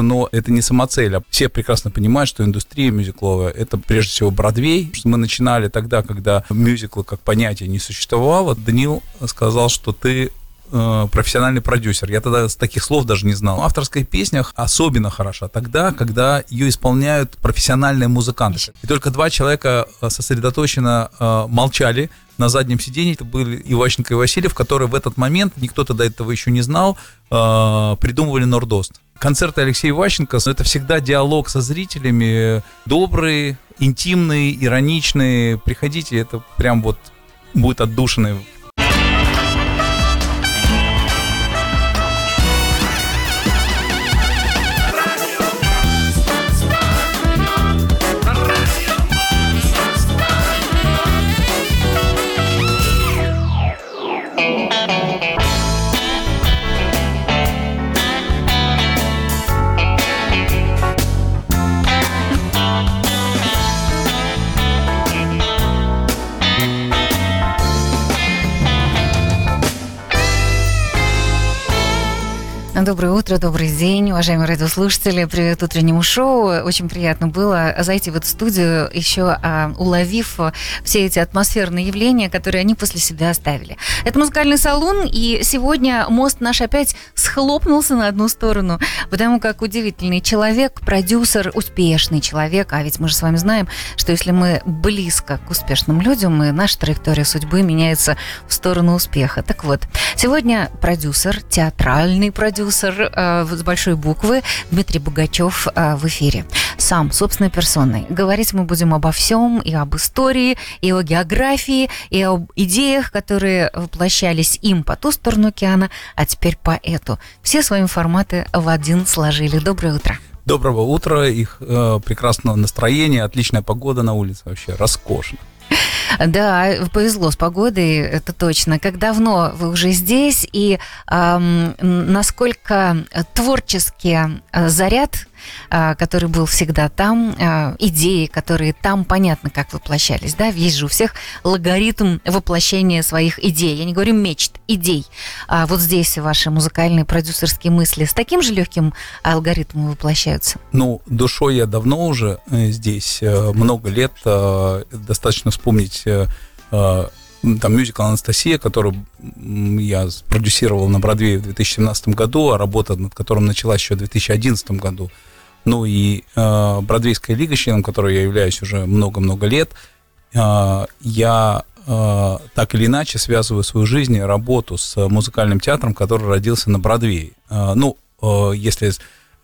но это не самоцель. А все прекрасно понимают, что индустрия мюзикловая – это прежде всего Бродвей. Мы начинали тогда, когда мюзикла как понятие не существовало. Данил сказал, что ты э, профессиональный продюсер. Я тогда таких слов даже не знал. В авторских песнях особенно хороша тогда, когда ее исполняют профессиональные музыканты. И только два человека э, сосредоточенно э, молчали на заднем сиденье. Это были Иващенко и Васильев, которые в этот момент, никто тогда этого еще не знал, придумывали Нордост. Концерты Алексея Ващенко – это всегда диалог со зрителями, добрый, интимный, ироничный. Приходите, это прям вот будет отдушенный Доброе утро, добрый день, уважаемые радиослушатели. Привет утреннему шоу. Очень приятно было зайти в эту студию, еще а, уловив все эти атмосферные явления, которые они после себя оставили. Это музыкальный салон, и сегодня мост наш опять схлопнулся на одну сторону, потому как удивительный человек, продюсер, успешный человек, а ведь мы же с вами знаем, что если мы близко к успешным людям, и наша траектория судьбы меняется в сторону успеха. Так вот, сегодня продюсер, театральный продюсер, продюсер э, с большой буквы Дмитрий Богачев э, в эфире. Сам, собственной персоной. Говорить мы будем обо всем, и об истории, и о географии, и об идеях, которые воплощались им по ту сторону океана, а теперь по эту. Все свои форматы в один сложили. Доброе утро. Доброго утра, их э, прекрасного настроения, отличная погода на улице вообще, роскошно. Да, повезло с погодой, это точно. Как давно вы уже здесь и эм, насколько творческий э, заряд который был всегда там, а, идеи, которые там понятно, как воплощались, да, есть же у всех логаритм воплощения своих идей. Я не говорю мечт, идей. А вот здесь ваши музыкальные продюсерские мысли с таким же легким алгоритмом воплощаются? Ну, душой я давно уже э, здесь, э, много лет. Э, достаточно вспомнить там мюзикл «Анастасия», который я продюсировал на Бродвее в 2017 году, а работа над которым началась еще в 2011 году. Ну и э, Бродвейская лига, членом которой я являюсь уже много-много лет, э, я э, так или иначе связываю свою жизнь и работу с музыкальным театром, который родился на Бродвее. Э, ну, э, если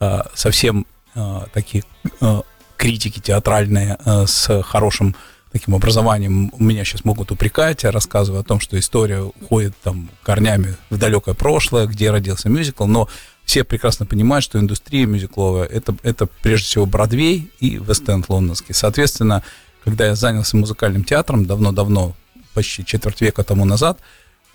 э, совсем э, такие э, критики театральные э, с хорошим таким образованием меня сейчас могут упрекать, я рассказываю о том, что история уходит там корнями в далекое прошлое, где родился мюзикл, но все прекрасно понимают, что индустрия мюзикловая это, это прежде всего Бродвей и Вест-Энд лондонский. Соответственно, когда я занялся музыкальным театром давно-давно, почти четверть века тому назад,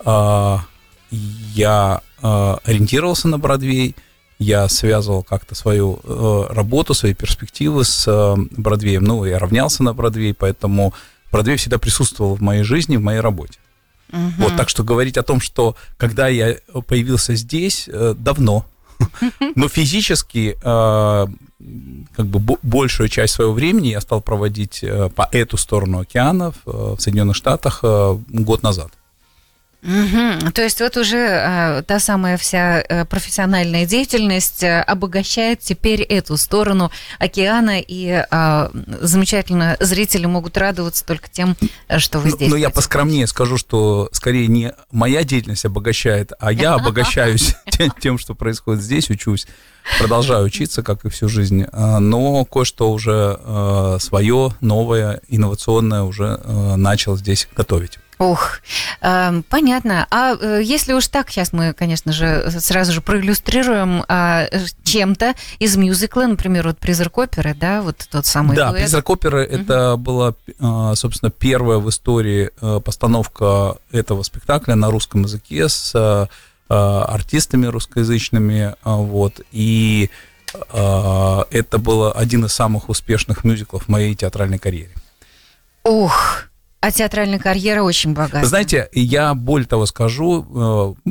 а, я а, ориентировался на Бродвей, я связывал как-то свою э, работу, свои перспективы с э, Бродвеем. Ну, я равнялся на Бродвей, поэтому Бродвей всегда присутствовал в моей жизни, в моей работе. Угу. Вот, так что говорить о том, что когда я появился здесь, э, давно, но физически э, как бы большую часть своего времени я стал проводить э, по эту сторону океанов э, в Соединенных Штатах год назад. Угу. То есть вот уже э, та самая вся э, профессиональная деятельность э, обогащает теперь эту сторону океана, и э, замечательно зрители могут радоваться только тем, что вы здесь. Но, но я поскромнее скажу, что скорее не моя деятельность обогащает, а я обогащаюсь тем, что происходит здесь, учусь, продолжаю учиться, как и всю жизнь, э, но кое-что уже э, свое, новое, инновационное уже э, начал здесь готовить. Ох, э, понятно. А э, если уж так, сейчас мы, конечно же, сразу же проиллюстрируем э, чем-то из мюзикла, например, вот «Призрак оперы», да, вот тот самый Да, дуэт. «Призрак оперы» угу. это была, э, собственно, первая в истории э, постановка этого спектакля на русском языке с э, артистами русскоязычными, вот, и это был один из самых успешных мюзиклов в моей театральной карьере. Ух, А театральная карьера очень богата. Знаете, я более того скажу, э,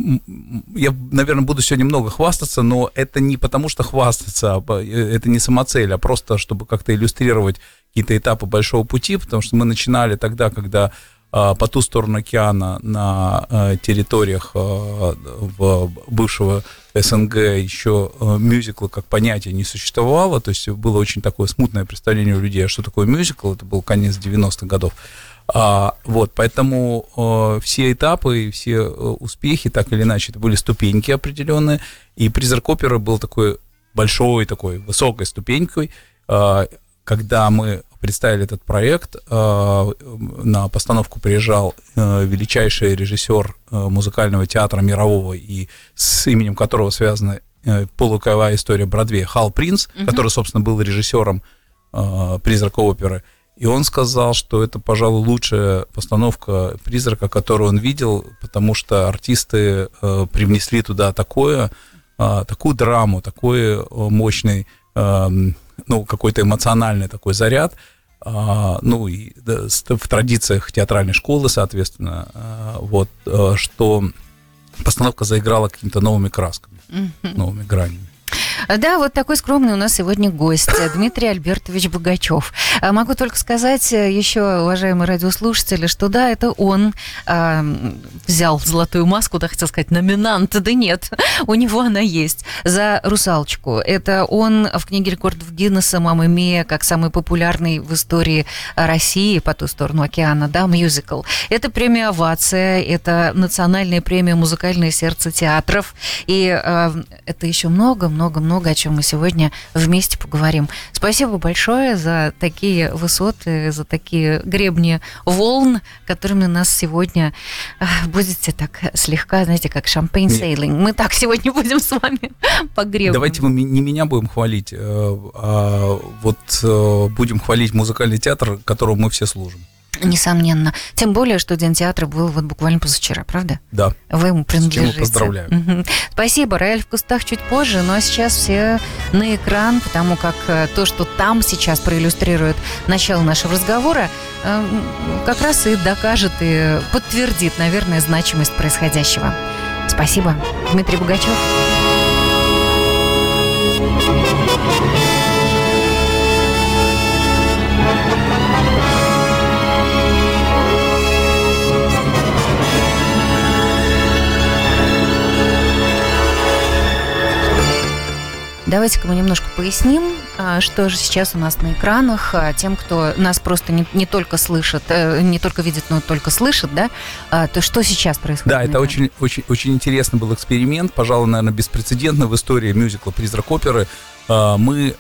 я, наверное, буду сегодня много хвастаться, но это не потому, что хвастаться, а это не самоцель, а просто, чтобы как-то иллюстрировать какие-то этапы большого пути, потому что мы начинали тогда, когда а, по ту сторону океана на а, территориях а, бывшего СНГ еще мюзикла как понятие не существовало, то есть было очень такое смутное представление у людей, что такое мюзикл, это был конец 90-х годов. А, вот, поэтому э, все этапы и все успехи, так или иначе, это были ступеньки определенные, и «Призрак оперы» был такой большой, такой высокой ступенькой, э, когда мы представили этот проект. Э, на постановку приезжал э, величайший режиссер э, музыкального театра мирового и с именем которого связана полуковая история Бродвея Хал Принц, угу. который, собственно, был режиссером «Призрака оперы». И он сказал, что это, пожалуй, лучшая постановка «Призрака», которую он видел, потому что артисты привнесли туда такое, такую драму, такой мощный эм, ну, какой-то эмоциональный такой заряд, а, ну, и в традициях театральной школы, соответственно, а, вот, а, что постановка заиграла какими-то новыми красками, новыми гранями. Да, вот такой скромный у нас сегодня гость, Дмитрий Альбертович Богачев. А, могу только сказать э, еще, уважаемые радиослушатели, что да, это он э, взял золотую маску, да, хотел сказать, номинант, да нет, у него она есть, за «Русалочку». Это он в книге рекордов Гиннесса «Мама Мия» как самый популярный в истории России по ту сторону океана, да, мюзикл. Это премия «Овация», это национальная премия «Музыкальное сердце театров», и э, это еще много-много-много много о чем мы сегодня вместе поговорим. Спасибо большое за такие высоты, за такие гребни волн, которыми нас сегодня а, будете так слегка, знаете, как шампейн сейлинг. Мы так сегодня будем с вами по. Давайте мы не меня будем хвалить, э, а вот э, будем хвалить музыкальный театр, которому мы все служим. Несомненно. Тем более, что День театра был вот буквально позавчера, правда? Да. Вы ему принадлежите. С чем поздравляю. Спасибо. Рояль в кустах чуть позже, но сейчас все на экран, потому как э, то, что там сейчас проиллюстрирует начало нашего разговора, э, как раз и докажет и подтвердит, наверное, значимость происходящего. Спасибо. Дмитрий Бугачев. Давайте-ка мы немножко поясним, а, что же сейчас у нас на экранах. А, тем, кто нас просто не, не только слышит, э, не только видит, но только слышит, да, а, то что сейчас происходит? Да, это очень, очень, очень интересный был эксперимент, пожалуй, наверное, беспрецедентный в истории мюзикла «Призрак оперы». Мы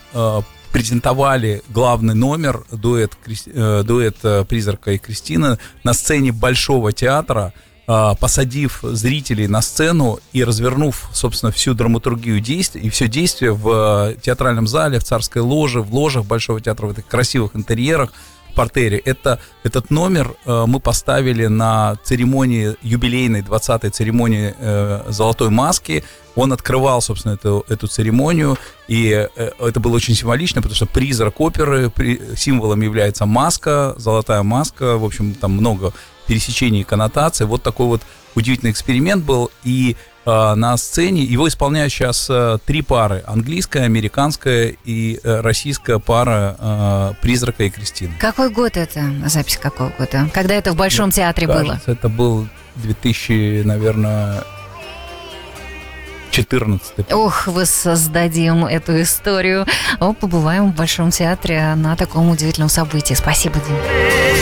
презентовали главный номер, дуэт, э, дуэт э, «Призрака» и «Кристина» на сцене Большого театра – посадив зрителей на сцену и развернув, собственно, всю драматургию действий и все действие в э, театральном зале, в царской ложе, в ложах Большого театра, в этих красивых интерьерах, портере. Это, этот номер э, мы поставили на церемонии, юбилейной 20-й церемонии э, «Золотой маски». Он открывал, собственно, эту, эту церемонию, и э, это было очень символично, потому что призрак оперы, при, символом является маска, золотая маска, в общем, там много пересечений и коннотаций. Вот такой вот удивительный эксперимент был. И э, на сцене его исполняют сейчас э, три пары. Английская, американская и э, российская пара э, «Призрака» и «Кристины». Какой год это? Запись какого года? Когда это в Большом Мне театре кажется, было? это был 2000, наверное, 14. Ох, вы создадим эту историю. О, побываем в Большом театре на таком удивительном событии. Спасибо, Дим.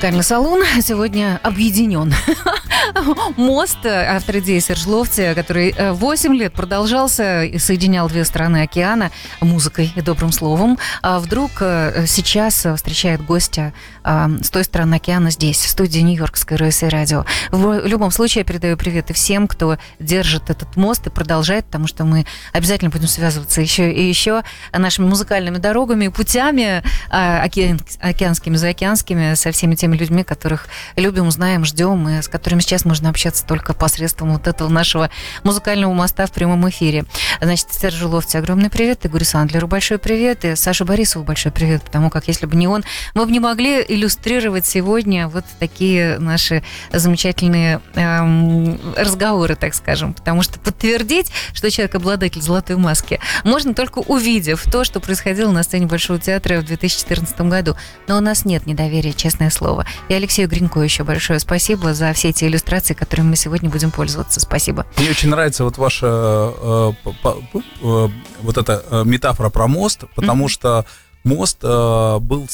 Музыкальный салон сегодня объединен. Мост, автор идеи Серж Ловти, который 8 э, лет продолжался и соединял две страны океана музыкой и добрым словом, а вдруг э, сейчас встречает гостя с той стороны океана здесь, в студии Нью-Йоркской РСИ радио. В любом случае, я передаю привет и всем, кто держит этот мост и продолжает, потому что мы обязательно будем связываться еще и еще нашими музыкальными дорогами, путями а, океанскими, заокеанскими, со всеми теми людьми, которых любим, знаем, ждем, и с которыми сейчас можно общаться только посредством вот этого нашего музыкального моста в прямом эфире. Значит, Сержу Ловте огромный привет, Игорю Сандлеру большой привет, и Саше Борисову большой привет, потому как если бы не он, мы бы не могли иллюстрировать сегодня вот такие наши замечательные эм, разговоры, так скажем, потому что подтвердить, что человек обладатель золотой маски, можно только увидев то, что происходило на сцене Большого театра в 2014 году. Но у нас нет недоверия, честное слово. И Алексею Гринько еще большое спасибо за все эти иллюстрации, которыми мы сегодня будем пользоваться. Спасибо. Мне очень нравится вот ваша э, э, вот эта э, метафора про мост, потому mm-hmm. что мост э, был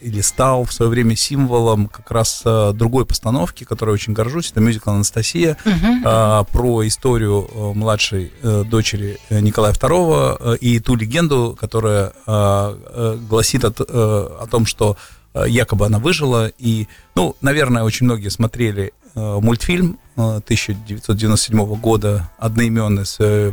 или стал в свое время символом как раз э, другой постановки, которой очень горжусь. Это мюзикл «Анастасия» uh-huh. э, про историю э, младшей э, дочери Николая II э, и ту легенду, которая э, э, гласит от, э, о том, что э, якобы она выжила. И, ну, наверное, очень многие смотрели э, мультфильм э, 1997 года одноименный с э,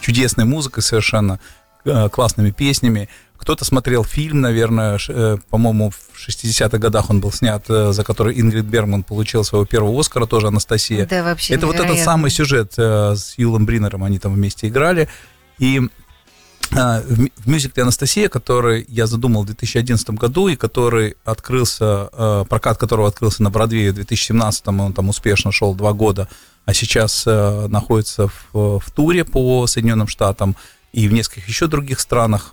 чудесной музыкой совершенно, э, классными песнями. Кто-то смотрел фильм, наверное, э, по-моему, в 60-х годах он был снят, э, за который Ингрид Бергман получил своего первого Оскара, тоже Анастасия. Да, вообще Это невероятно. вот этот самый сюжет э, с Юлом Бринером, они там вместе играли. И в мюзикле «Анастасия», который я задумал в 2011 году и который открылся, прокат которого открылся на Бродвее в 2017, он там успешно шел два года, а сейчас находится в, в туре по Соединенным Штатам и в нескольких еще других странах.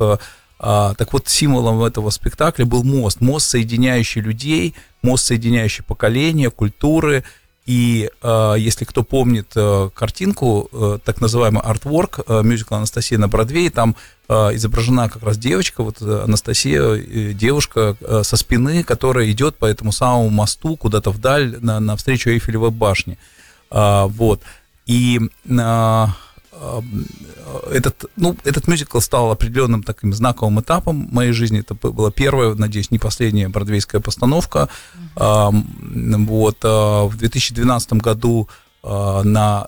А, так вот, символом этого спектакля был мост. Мост, соединяющий людей, мост, соединяющий поколения, культуры. И э, если кто помнит э, картинку, э, так называемый артворк, э, мюзикл «Анастасия» на Бродвее, там э, изображена как раз девочка, вот э, Анастасия, э, девушка э, со спины, которая идет по этому самому мосту куда-то вдаль, на, навстречу Эйфелевой башне. Э, вот. И... Э, этот, ну, этот мюзикл стал определенным таким знаковым этапом моей жизни. Это была первая, надеюсь, не последняя бродвейская постановка. Mm-hmm. Вот, а, в 2012 году а, на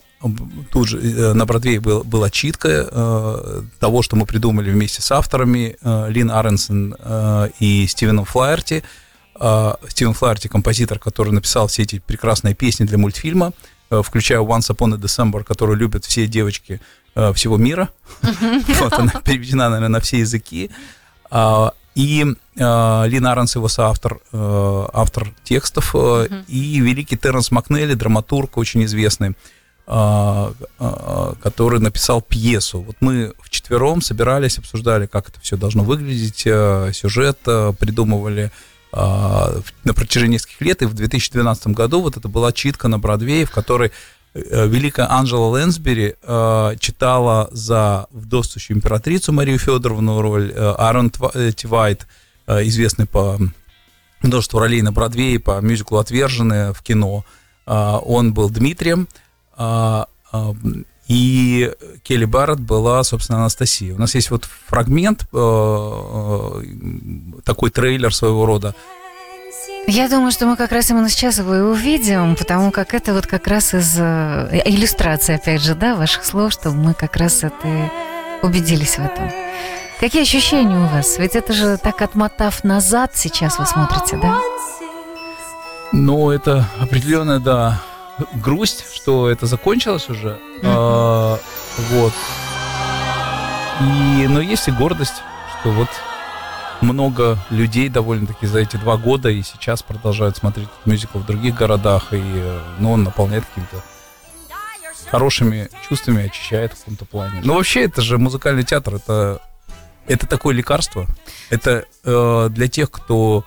тут же э, на Бродвее был, была читка э, того, что мы придумали вместе с авторами э, Лин Аренсон э, и Стивеном Флаерти. Э, Стивен Флаерти, композитор, который написал все эти прекрасные песни для мультфильма. Э, включая Once Upon a December, которую любят все девочки э, всего мира. Вот она переведена, наверное, на все языки. А, и э, Лин Аранс, его соавтор, автор текстов, и великий Терренс Макнелли, драматург очень известный, который написал пьесу. Вот мы вчетвером собирались, обсуждали, как это все должно выглядеть, сюжет, придумывали на протяжении нескольких лет, и в 2012 году вот это была читка на Бродвее, в которой э, великая Анжела Лэнсбери э, читала за вдовствующую императрицу Марию Федоровну роль, э, Аарон Тивайт, э, известный по множеству ролей на Бродвее, по мюзиклу «Отверженные» в кино, э, он был Дмитрием, э, и Келли Барретт была, собственно, Анастасия. У нас есть вот фрагмент, э, э, такой трейлер своего рода. Я думаю, что мы как раз именно сейчас его и увидим, потому как это вот как раз из э, иллюстрации, опять же, да, ваших слов, что мы как раз это убедились в этом. Какие ощущения у вас? Ведь это же так отмотав назад сейчас вы смотрите, да? Ну, это определенно, да, грусть, что это закончилось уже. А, вот. И, но есть и гордость, что вот много людей довольно-таки за эти два года и сейчас продолжают смотреть мюзикл в других городах, и ну, он наполняет какими-то хорошими чувствами, очищает в каком-то плане. Но вообще это же музыкальный театр, это, это такое лекарство. Это э, для тех, кто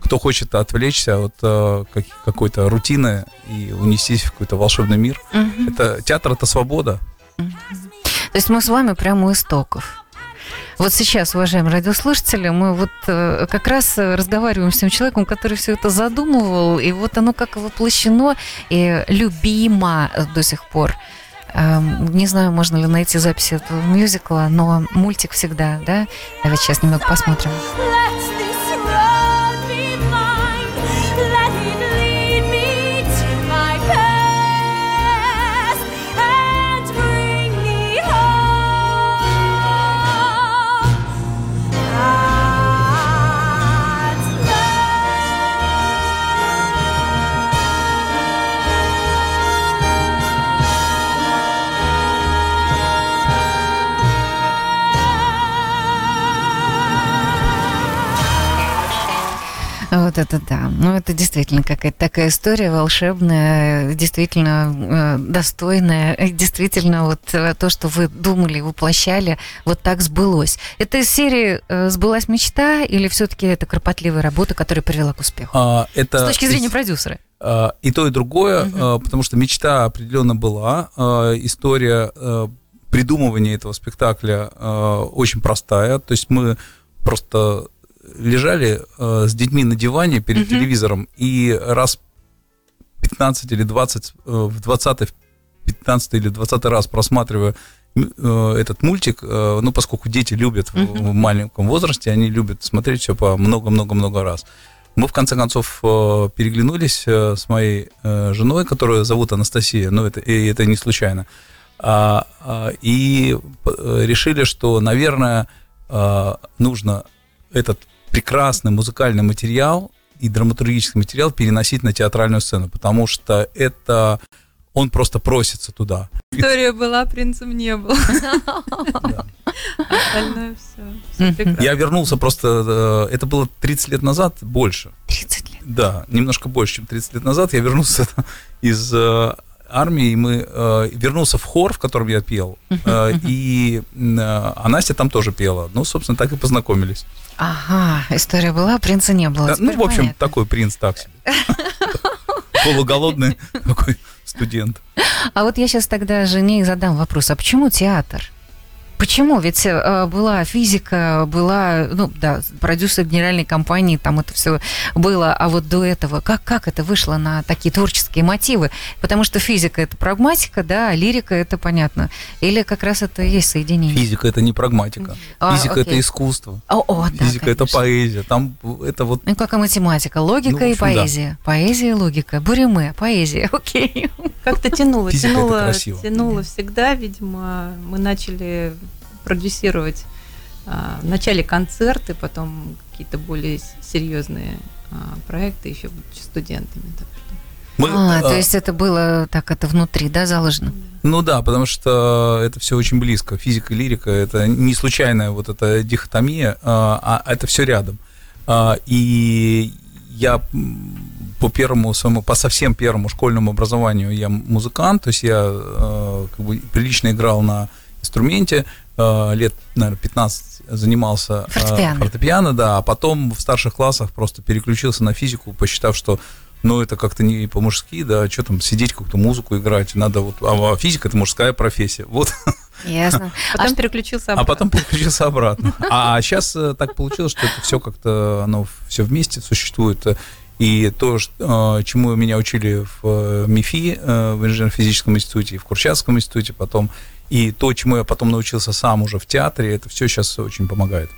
кто хочет отвлечься от э, какой-то рутины и унестись в какой-то волшебный мир. Угу. Это театр это свобода. Угу. То есть мы с вами прямо у истоков. Вот сейчас, уважаемые радиослушатели, мы вот э, как раз разговариваем с тем человеком, который все это задумывал, и вот оно как воплощено и любимо до сих пор. Эм, не знаю, можно ли найти запись этого мюзикла, но мультик всегда, да? Давайте сейчас немного посмотрим. Вот это да. Ну, это действительно какая-то такая история волшебная, действительно э, достойная. Действительно, вот э, то, что вы думали, воплощали, вот так сбылось. Это из серии э, «Сбылась мечта» или все-таки это кропотливая работа, которая привела к успеху? А, это... С точки зрения продюсера. И то, и другое, угу. потому что мечта определенно была. История придумывания этого спектакля очень простая. То есть мы просто лежали э, с детьми на диване перед угу. телевизором и раз 15 или 20, э, в 20 15 или 20 раз просматривая э, этот мультик, э, ну, поскольку дети любят uh в, в маленьком возрасте, они любят смотреть все по много-много-много раз. Мы, в конце концов, э, переглянулись э, с моей э, женой, которую зовут Анастасия, но это, и это не случайно, а, а, и э, решили, что, наверное, нужно этот прекрасный музыкальный материал и драматургический материал переносить на театральную сцену, потому что это он просто просится туда. История была, принцем не был. Остальное все. Я вернулся просто, э, это было 30 лет назад, больше. 30 лет? Да, немножко больше, чем 30 лет назад. Я вернулся из э, армии, мы э, вернулся в хор, в котором я пел, э, и э, а Настя там тоже пела. Ну, собственно, так и познакомились. Ага, история была, принца не было. Да, ну, в общем, понятно. такой принц так себе. Полуголодный такой студент. А вот я сейчас тогда жене задам вопрос, а почему театр? Почему? Ведь э, была физика, была, ну да, продюсер генеральной компании, там это все было, а вот до этого, как, как это вышло на такие творческие мотивы? Потому что физика это прагматика, да, а лирика это понятно. Или как раз это и есть соединение? Физика это не прагматика. А, физика окей. это искусство. О, о, да, физика конечно. это поэзия. Там это вот. Ну как и математика, логика ну, общем, и поэзия. Да. Поэзия и логика. Буриме, поэзия, окей. Как-то тянуло, физика тянуло, тянуло всегда, видимо, мы начали продюсировать а, вначале концерты, потом какие-то более серьезные а, проекты еще будучи студентами. Так что. Мы, а, а, то есть это было так, это внутри, да, заложено? Ну да, потому что это все очень близко. Физика и лирика это не случайная вот эта дихотомия, а, а это все рядом. А, и я по первому своему, по совсем первому школьному образованию я музыкант, то есть я как бы прилично играл на инструменте, лет, наверное, 15 занимался э, фортепиано. фортепиано, да, а потом в старших классах просто переключился на физику, посчитав, что ну, это как-то не по-мужски, да, что там сидеть, какую-то музыку играть, надо вот, а, а физика – это мужская профессия, вот. Ясно. Потом а переключился обратно. А потом переключился обратно. А сейчас э, так получилось, что это все как-то, оно все вместе существует. И то, чему меня учили в МИФИ, в инженерно-физическом институте, в Курчатском институте, потом и то, чему я потом научился сам уже в театре, это все сейчас очень помогает.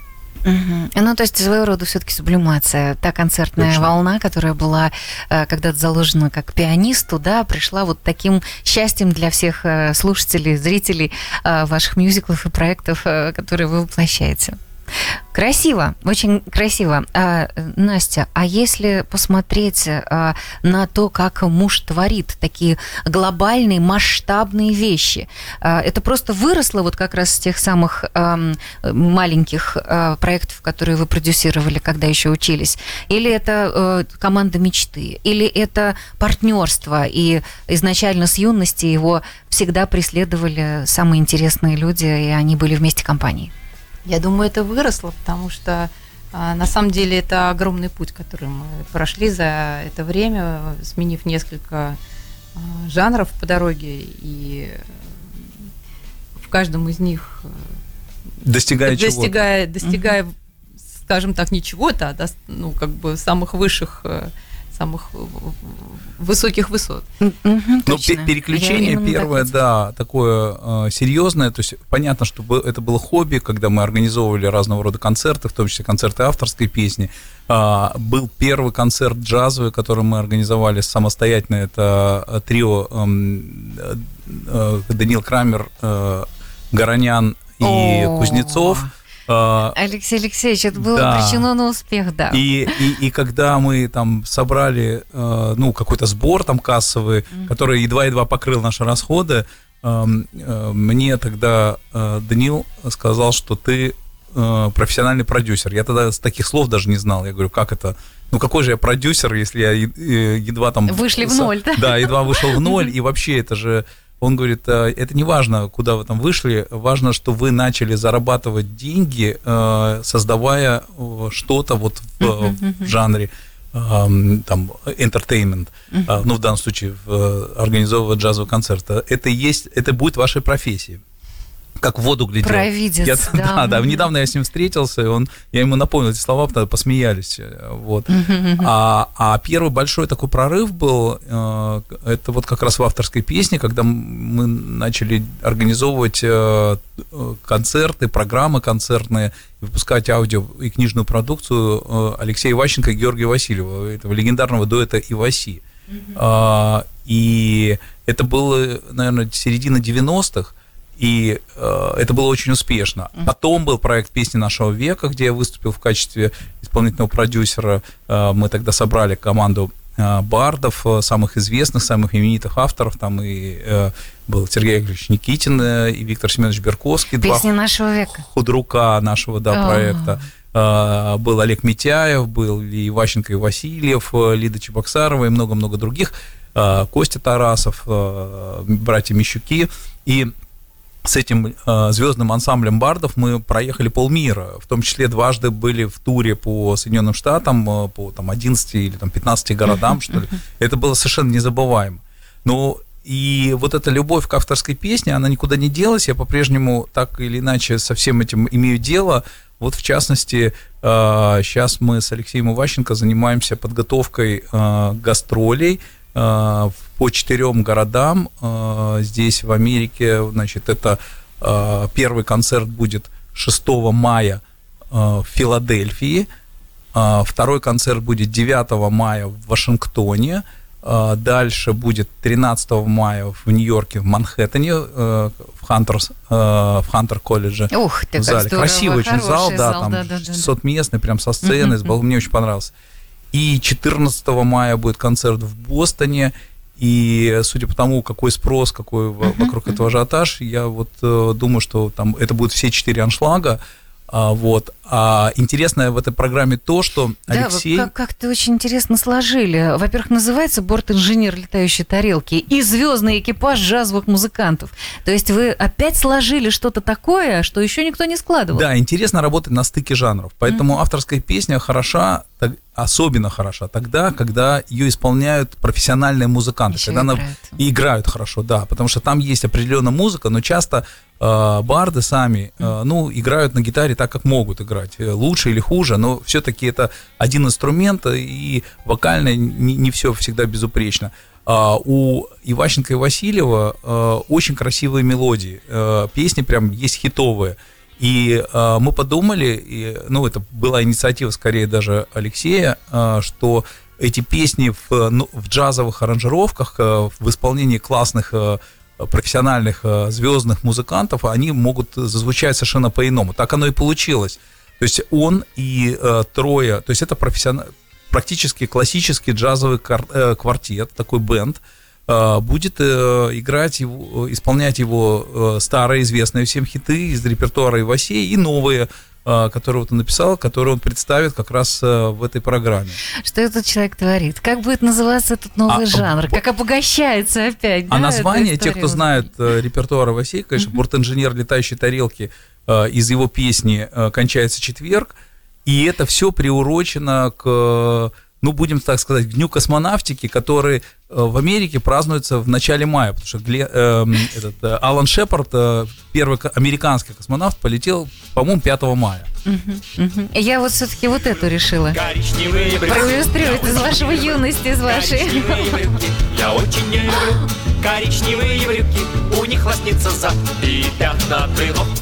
Угу. Ну, то есть своего рода все-таки сублимация. Та концертная Точно. волна, которая была э, когда-то заложена как пианисту, да, пришла вот таким счастьем для всех э, слушателей, зрителей э, ваших мюзиклов и проектов, которые вы воплощаете. Красиво, очень красиво. А, Настя, а если посмотреть а, на то, как муж творит такие глобальные, масштабные вещи, а, это просто выросло вот как раз с тех самых а, маленьких а, проектов, которые вы продюсировали, когда еще учились? Или это а, команда мечты? Или это партнерство? И изначально с юности его всегда преследовали самые интересные люди, и они были вместе компанией? Я думаю, это выросло, потому что а, на самом деле это огромный путь, который мы прошли за это время, сменив несколько а, жанров по дороге, и в каждом из них достигая, достигая чего-то. Достигая, угу. скажем так, не чего-то, а ну, как бы самых высших самых высоких высот. Угу, Но переключение первое, да, такое э, серьезное. То есть понятно, что это было хобби, когда мы организовывали разного рода концерты, в том числе концерты авторской песни. Э, был первый концерт джазовый, который мы организовали самостоятельно. Это э, трио эм, э, э, Даниил Крамер, э, Горонян и О-о-о. Кузнецов. А, Алексей Алексеевич, это было да. обречено на успех, да. И, и, и когда мы там собрали, э, ну, какой-то сбор там кассовый, mm-hmm. который едва-едва покрыл наши расходы, эм, э, мне тогда э, Данил сказал, что ты профессиональный продюсер. Я тогда с таких слов даже не знал. Я говорю, как это? Ну, какой же я продюсер, если я едва там... Вышли в ноль, да? Да, едва вышел в ноль, и вообще это же он говорит, «Э, это не важно, куда вы там вышли, важно, что вы начали зарабатывать деньги, э, создавая э, что-то вот в, в жанре там entertainment, ну в данном случае организовывать джазовый концерт. Это есть, это будет вашей профессией как в воду глядел. Провидец, я, да. да. Да, недавно я с ним встретился, и он, я ему напомнил эти слова, тогда посмеялись. Э, вот. А, а первый большой такой прорыв был, э, это вот как раз в авторской песне, когда мы начали организовывать э, концерты, программы концертные, выпускать аудио и книжную продукцию Алексея Иващенко и Георгия Васильева, этого легендарного дуэта «Иваси». А, и это было, наверное, середина 90-х, и э, это было очень успешно. Потом был проект «Песни нашего века», где я выступил в качестве исполнительного продюсера. Э, мы тогда собрали команду э, бардов, э, самых известных, самых именитых авторов. Там и э, был Сергей Игоревич Никитин э, и Виктор Семенович Берковский. «Песни нашего века». Худрука нашего да, проекта. Э, был Олег Митяев, был и Ващенко, и Васильев, э, Лида Чебоксарова и много-много других. Э, Костя Тарасов, э, братья Мещуки. И с этим э, звездным ансамблем бардов мы проехали полмира, в том числе дважды были в туре по Соединенным Штатам, э, по там 11 или там 15 городам, что ли. Это было совершенно незабываемо. Но и вот эта любовь к авторской песне, она никуда не делась. Я по-прежнему так или иначе со всем этим имею дело. Вот в частности, э, сейчас мы с Алексеем Иващенко занимаемся подготовкой э, гастролей Э, по четырем городам э, здесь в Америке. Значит, это э, первый концерт будет 6 мая в Филадельфии, второй концерт будет 9 мая в Вашингтоне, Дальше будет 13 мая в Нью-Йорке, в Манхэттене, в Хантерс, в Хантер колледже. Ух, в зале. Здорово, Красивый очень зал, да, там да, да, 600 местный, прям со сцены, uh-huh. мне очень понравился. И 14 мая будет концерт в Бостоне. И судя по тому, какой спрос, какой uh-huh, вокруг uh-huh. этого ажиотаж, я вот э, думаю, что там это будут все четыре аншлага. А, вот. А интересное в этой программе то, что Алексей... Да, как- как-то очень интересно сложили. Во-первых, называется «Борт-инженер летающей тарелки» и «Звездный экипаж джазовых музыкантов». То есть вы опять сложили что-то такое, что еще никто не складывал. Да, интересно работать на стыке жанров. Поэтому mm-hmm. авторская песня хороша, особенно хороша тогда, когда ее исполняют профессиональные музыканты. Еще когда играют. Она, и играют хорошо, да. Потому что там есть определенная музыка, но часто э, барды сами, э, ну, играют на гитаре так, как могут играть. Э, лучше или хуже, но все-таки это один инструмент, и вокально не, не все всегда безупречно. Uh, у Иващенко и Васильева uh, очень красивые мелодии. Uh, песни прям есть хитовые. И мы подумали, и, ну, это была инициатива скорее даже Алексея, что эти песни в, ну, в джазовых аранжировках, в исполнении классных профессиональных э, звездных музыкантов, они могут зазвучать совершенно по-иному. Так оно и получилось. То есть он и э, трое, то есть это профессионал, практически классический джазовый э, квартет, такой бенд, э, будет э, играть его, исполнять его э, старые известные всем хиты из репертуара Ивасей и новые который вот он написал, который он представит как раз э, в этой программе. Что этот человек творит? Как будет называться этот новый а, жанр? Как обогащается опять? А да, название, те, кто знает э, репертуар Василия, конечно, «Бортинженер летающей тарелки» э, из его песни «Кончается четверг», и это все приурочено к ну, будем так сказать, дню космонавтики, который э, в Америке празднуется в начале мая, потому что Гле, э, этот, э, Алан Шепард, э, первый американский космонавт, полетел, по-моему, 5 мая. Угу, угу. Я вот все-таки вот эту решила проиллюстрировать из вашего юности, из вашей. Я очень не люблю коричневые брюки У них лоснится зад и пятна от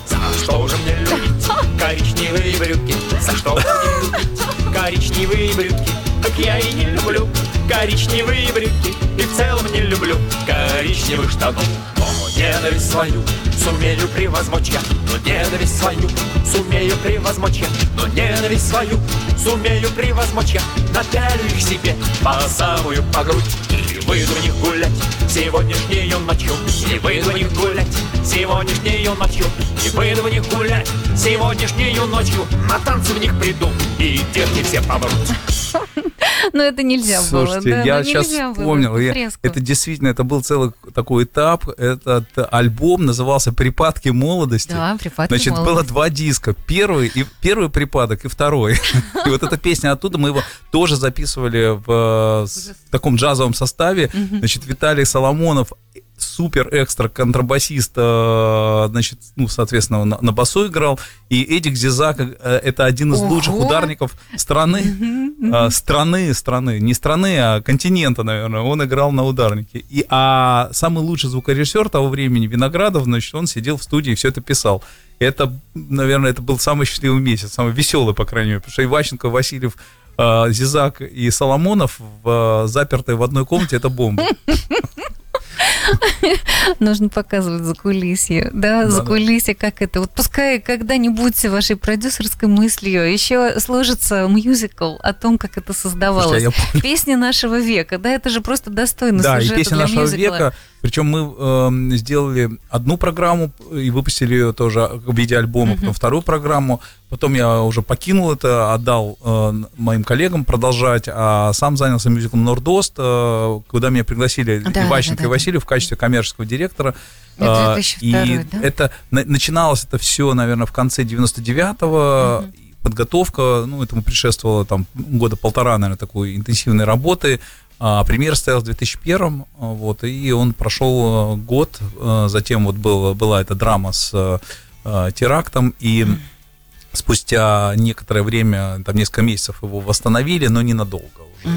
За что же мне любить коричневые брюки? За что мне любить коричневые брюки? Так я и не люблю коричневые брюки И в целом не люблю коричневых штанов. Но ненависть свою сумею превозмочь я Но ненависть свою сумею превозмочь я Но ненависть свою сумею превозмочь я Напялю их себе по самую по грудь И выйду в них гулять сегодняшнюю ночью И выйду в них гулять сегодняшнюю ночью И выйду в них гулять сегодняшнюю ночью На танцы в них приду и девки все помрут но это нельзя Слушайте, было. я сейчас вспомнил. Я, это действительно, это был целый такой этап. Этот альбом назывался «Припадки молодости». Да, «Припадки Значит, молодости». было два диска. Первый, и, первый припадок и второй. И вот эта песня оттуда, мы его тоже записывали в таком джазовом составе. Значит, Виталий Соломонов супер экстра контрабасист, э, значит, ну, соответственно, на, на басу играл. И Эдик Зизак э, это один из Ого. лучших ударников страны, э, страны, страны, не страны, а континента, наверное. Он играл на ударнике. И, а самый лучший звукорежиссер того времени, Виноградов, значит, он сидел в студии и все это писал. Это, наверное, это был самый счастливый месяц, самый веселый, по крайней мере, потому что Иващенко, Васильев, Зизак и Соломонов в, запертые в одной комнате, это бомба. Нужно показывать за кулисье, да, за кулисье, как это. Вот пускай когда-нибудь вашей продюсерской мыслью еще сложится мюзикл о том, как это создавалось. Песни нашего века, да, это же просто достойно Да, и песни нашего века причем мы э, сделали одну программу и выпустили ее тоже в виде альбома, потом вторую программу. Потом я уже покинул это, отдал э, моим коллегам продолжать, а сам занялся мюзиклом Нордост, э, куда меня пригласили да, Иващенко да, да, и Васильев в качестве коммерческого директора. Это 2002, и да? это начиналось это все, наверное, в конце 99-го. Uh-huh подготовка, ну, этому предшествовало там года полтора, наверное, такой интенсивной работы. А, премьер стоял в 2001, вот, и он прошел э, год, э, затем вот был, была эта драма с э, терактом, и спустя некоторое время, там несколько месяцев его восстановили, но ненадолго уже.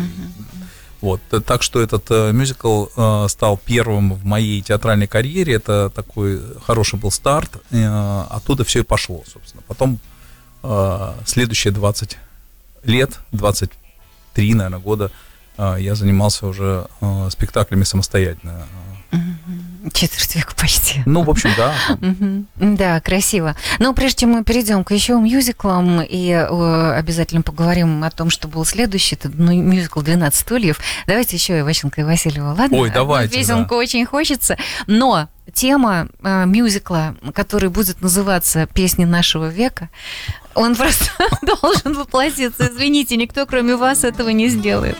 Вот, так что этот мюзикл стал первым в моей театральной карьере, это такой хороший был старт, оттуда все и пошло, собственно. Потом следующие 20 лет, 23, наверное, года – а, я занимался уже а, спектаклями самостоятельно. Четверть века почти. Ну, в общем, да. Да, красиво. Но прежде чем мы перейдем к еще мюзиклам и обязательно поговорим о том, что был следующий, это ну, мюзикл «12 стульев», давайте еще и Ващенко и Васильева, ладно? Ой, давайте, Песенку очень хочется, но тема э, мюзикла, который будет называться «Песни нашего века», он просто должен воплотиться. Извините, никто, кроме вас, этого не сделает.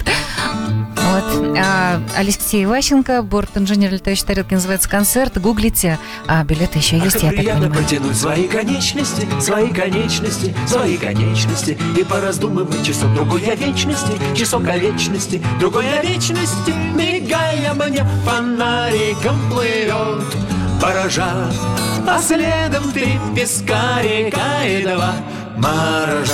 Вот. А, Алексей Ващенко, борт-инженер летающей тарелки, называется концерт. Гуглите, а билеты еще есть, а я так понимаю. потянуть свои конечности, свои конечности, свои конечности И пораздумывать часок другой о вечности, часок о вечности, другой о вечности Мигая мне фонариком плывет баража А следом три песка, река и два маража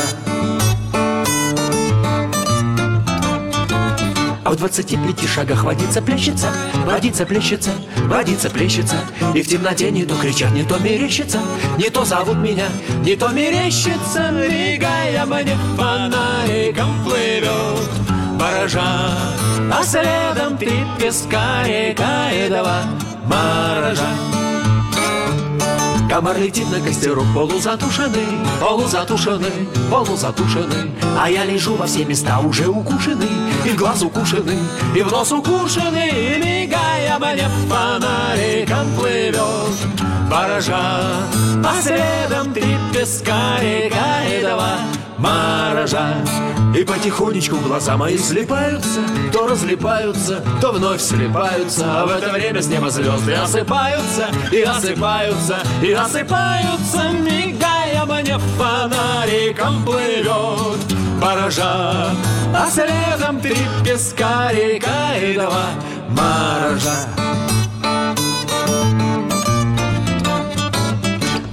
А в двадцати пяти шагах водится плещется, водится плещется, водится плещется И в темноте не то кричат, не то мерещится, не то зовут меня, не то мерещится. Мигая мне фонариком плывет баража А следом три песка, река и два маража Комар летит на костерок полузатушенный, полузатушенный, полузатушенный. А я лежу во все места уже укушенный И в глаз укушенный, и в нос укушенный И мигая мне фонариком плывет. Баража А следом три песка, река и два маража. И потихонечку глаза мои слепаются То разлипаются, то вновь слепаются А в это время с неба звезды осыпаются И осыпаются, и осыпаются. Мигая мне фонариком плывет баража, а следом три пескарика и два морожа.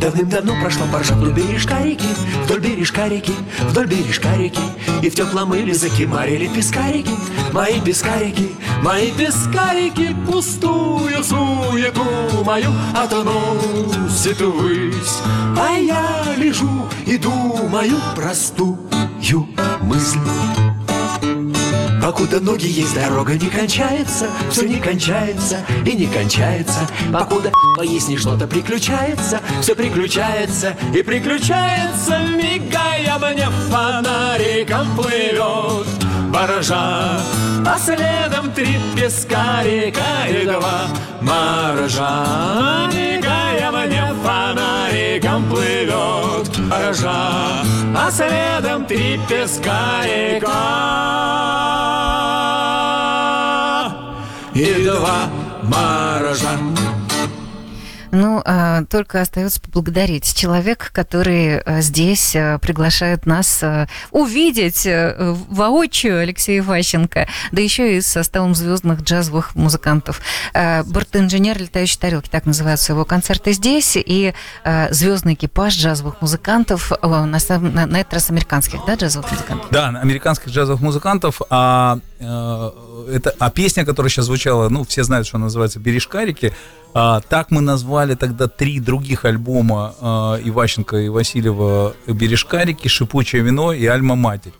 Давным-давно прошла баржа вдоль бережка реки, вдоль бережка реки, вдоль бережка реки, И в теплом иле закимарили пескарики, мои пескарики, мои пескарики, Пустую суету мою относит ввысь, А я лежу и думаю простую мысль. Покуда ноги есть, дорога не кончается, все не кончается и не кончается. Покуда если что-то приключается, все приключается и приключается, мигая мне фонариком плывет баржа, а следом три пескарика и два моржа. Мигая мне фонариком плывет баржа, а следом три пескарика и два морожа. Ну, а, только остается поблагодарить человека, который а, здесь а, приглашает нас увидеть воочию Алексея Ващенко, да еще и с составом звездных джазовых музыкантов. Бортинженер летающей тарелки, так называются его концерты здесь, и звездный экипаж джазовых музыкантов, на, на, на этот раз американских, да, джазовых музыкантов? Да, американских джазовых музыкантов, а, это, а песня, которая сейчас звучала, ну, все знают, что она называется «Бережкарики», а, так мы назвали тогда три других альбома а, Иващенко и Васильева «Бережкарики», «Шипучее вино» и «Альма-Матерь»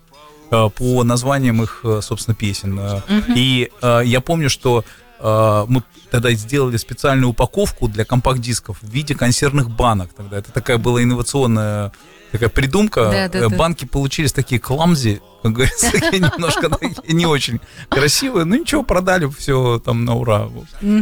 а, по названиям их, собственно, песен. Uh-huh. И а, я помню, что а, мы тогда сделали специальную упаковку для компакт-дисков в виде консервных банок. Тогда это такая была инновационная такая придумка. Да, да, Банки да. получились такие кламзи, как говорится, немножко не очень красивые. Ну ничего, продали все там на ура.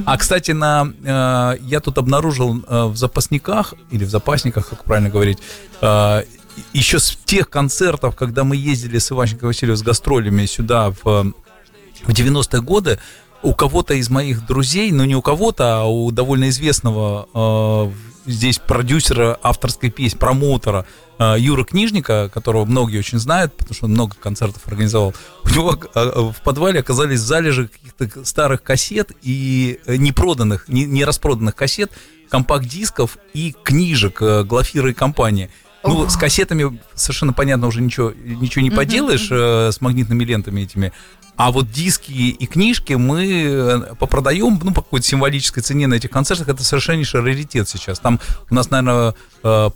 А, кстати, на, э, я тут обнаружил э, в запасниках, или в запасниках, как правильно говорить, э, еще с тех концертов, когда мы ездили с Иванченко Васильевым с гастролями сюда в, в 90-е годы, у кого-то из моих друзей, ну не у кого-то, а у довольно известного здесь продюсера авторской песни, промоутера э, Юра Книжника, которого многие очень знают, потому что он много концертов организовал. У него э, в подвале оказались залежи каких-то старых кассет и э, непроданных, не, не распроданных кассет, компакт-дисков и книжек Глафира и компании. Ну, с кассетами совершенно понятно уже ничего, ничего не поделаешь, с магнитными лентами этими. А вот диски и книжки мы э, попродаем, ну, по какой-то символической цене на этих концертах. Это совершеннейший раритет сейчас. Там у нас, наверное, э,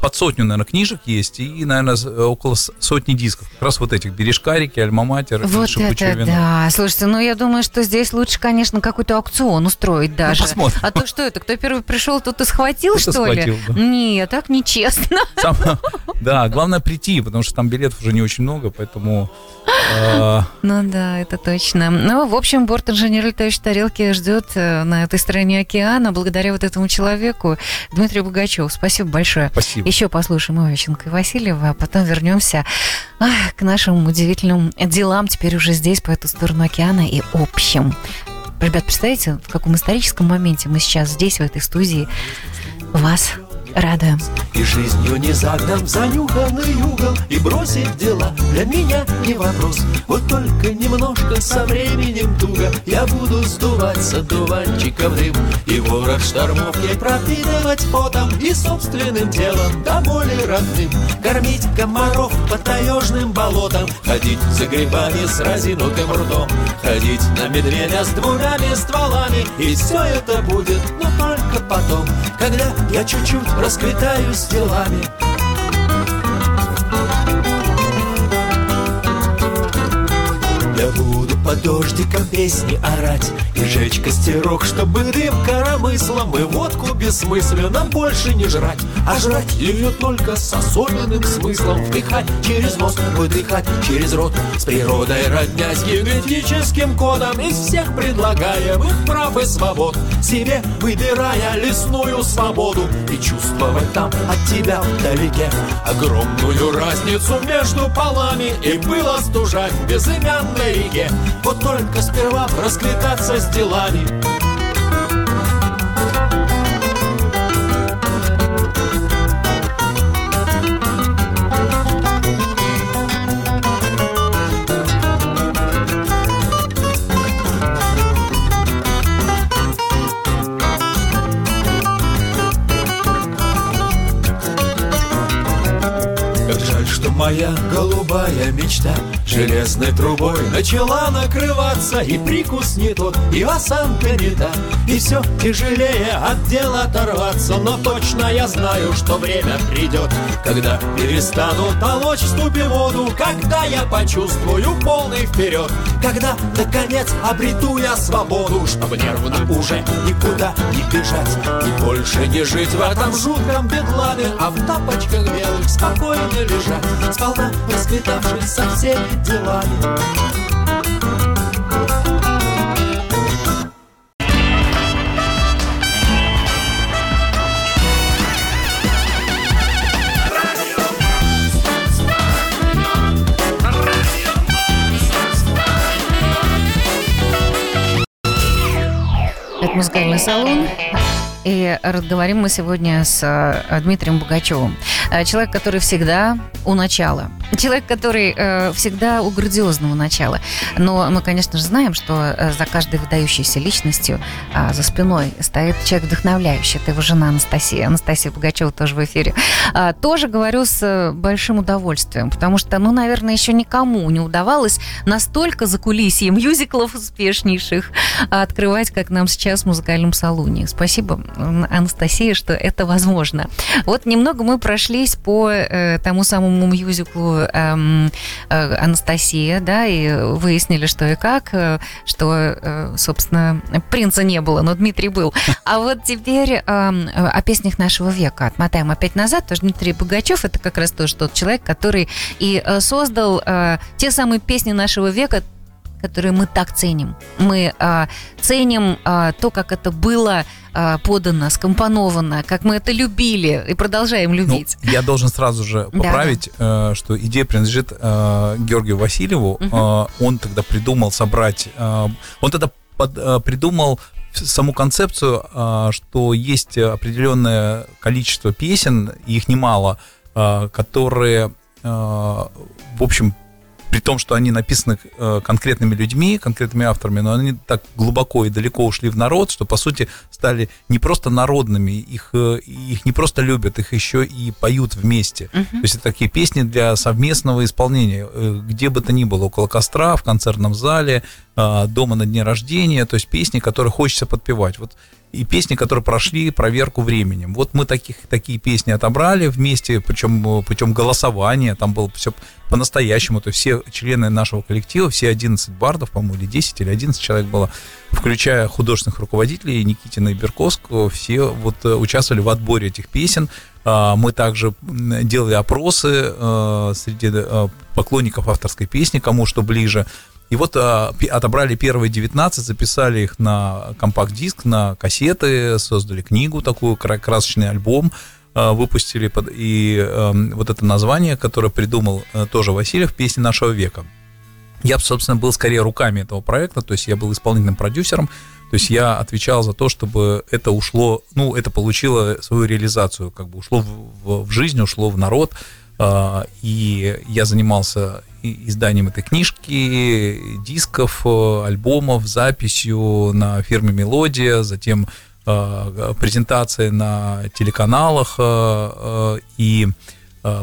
под сотню, наверное, книжек есть и, наверное, около сотни дисков. Как раз вот этих «Бережкарики», «Альма-Матер», Вот это вино. да. Слушайте, ну я думаю, что здесь лучше, конечно, какой-то аукцион устроить ну, даже. Ну, посмотрим. А то что это? Кто первый пришел, тот и схватил, кто что схватил, ли? Да. Не, так нечестно. Сам, да, главное прийти, потому что там билетов уже не очень много, поэтому... Э, ну да, это точно. Ну, в общем, борт-инженер летающей тарелки ждет э, на этой стороне океана благодаря вот этому человеку, Дмитрию Богачеву. Спасибо большое. Спасибо. Еще послушаем Овеченко и Васильева, а потом вернемся ах, к нашим удивительным делам теперь уже здесь, по эту сторону океана и общим. Ребят, представляете, в каком историческом моменте мы сейчас здесь, в этой студии, вас радуем. И жизнью не загнан в занюханный угол И бросить дела. Для меня не вопрос Вот только немножко со временем туго. Я буду сдувать с одуванчиков дым И ворот штормов ей пропитывать потом И собственным телом до боли родным. Кормить комаров по таежным болотам Ходить за грибами с разинутым ртом Ходить на медведя с двумя стволами И все это будет, но только потом Когда я чуть-чуть расквитаю с делами Я буду под дождиком песни орать И жечь костерок, чтобы дым коромыслом И водку бессмысленно больше не жрать. А жрать ее только с особенным смыслом. Вдыхать через нос, выдыхать через рот. С природой родня, с генетическим кодом Из всех предлагаемых прав и свобод. Себе выбирая лесную свободу И чувствовать там от тебя вдалеке Огромную разницу между полами И было стужать безымянной реке Вот только сперва расквитаться с делами Моя голубая мечта. Железной трубой Начала накрываться и прикус не тот, и осанка не та. И все тяжелее от дела оторваться Но точно я знаю, что время придет Когда перестану толочь в ступе воду Когда я почувствую полный вперед Когда, наконец, обрету я свободу Чтобы нервно уже никуда не бежать И больше не жить в этом жутком бедламе А в тапочках белых спокойно лежать сполна расквитавшись со всеми делами. Музыкальный салон. И разговариваем мы сегодня с э, Дмитрием Бугачевым. Э, человек, который всегда у начала. Человек, который э, всегда у грандиозного начала. Но мы, конечно же, знаем, что за каждой выдающейся личностью а, за спиной стоит человек вдохновляющий. Это его жена Анастасия. Анастасия Бугачева тоже в эфире. А, тоже говорю с большим удовольствием, потому что, ну, наверное, еще никому не удавалось настолько за кулисье мюзиклов успешнейших открывать, как нам сейчас в музыкальном салоне. Спасибо Анастасия, что это возможно. Вот немного мы прошлись по э, тому самому мюзиклу э, э, Анастасия, да, и выяснили, что и как, э, что, э, собственно, принца не было, но Дмитрий был. А вот теперь э, о песнях нашего века. Отмотаем опять назад, тоже Дмитрий Богачев это как раз тоже тот человек, который и э, создал э, те самые песни нашего века, которые мы так ценим. Мы э, ценим э, то, как это было э, подано, скомпоновано, как мы это любили и продолжаем ну, любить. Ну, я должен сразу же поправить, да, да. Э, что идея принадлежит э, Георгию Васильеву. Угу. Э, он тогда придумал собрать, э, он тогда под, э, придумал саму концепцию, э, что есть определенное количество песен, их немало, э, которые, э, в общем, при том, что они написаны э, конкретными людьми, конкретными авторами, но они так глубоко и далеко ушли в народ, что, по сути, стали не просто народными, их, э, их не просто любят, их еще и поют вместе. Uh-huh. То есть это такие песни для совместного исполнения, э, где бы то ни было, около костра, в концертном зале, дома на дне рождения, то есть песни, которые хочется подпевать. Вот и песни, которые прошли проверку временем. Вот мы таких, такие песни отобрали вместе, причем путем голосования, там было все по-настоящему, то все члены нашего коллектива, все 11 бардов, по-моему, или 10, или 11 человек было, включая художественных руководителей Никитина и Берковского, все вот э, участвовали в отборе этих песен. А, мы также делали опросы э, среди э, поклонников авторской песни, кому что ближе. И вот а, отобрали первые 19, записали их на компакт-диск, на кассеты, создали книгу такую, красочный альбом а, выпустили. Под, и а, вот это название, которое придумал а, тоже Васильев, «Песни нашего века». Я, собственно, был скорее руками этого проекта, то есть я был исполнительным продюсером, то есть я отвечал за то, чтобы это ушло, ну, это получило свою реализацию, как бы ушло в, в жизнь, ушло в народ, и я занимался изданием этой книжки, дисков, э, альбомов, записью на фирме «Мелодия», затем э, презентации на телеканалах э, и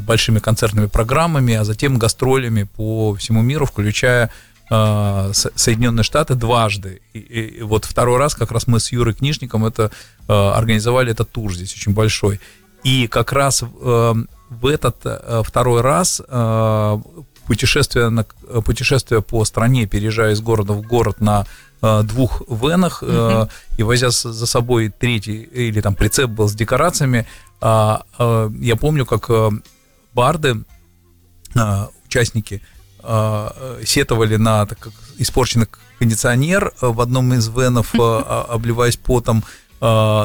большими концертными программами, а затем гастролями по всему миру, включая Соединенные Штаты дважды. И, и вот второй раз как раз мы с Юрой Книжником это организовали этот тур здесь очень большой. И как раз в этот второй раз путешествие, на, путешествие по стране, переезжая из города в город на э, двух венах э, и возя за собой третий, или там прицеп был с декорациями, э, э, я помню, как э, барды, э, участники, э, сетовали на так, испорченный кондиционер в одном из венов, э, обливаясь потом, э,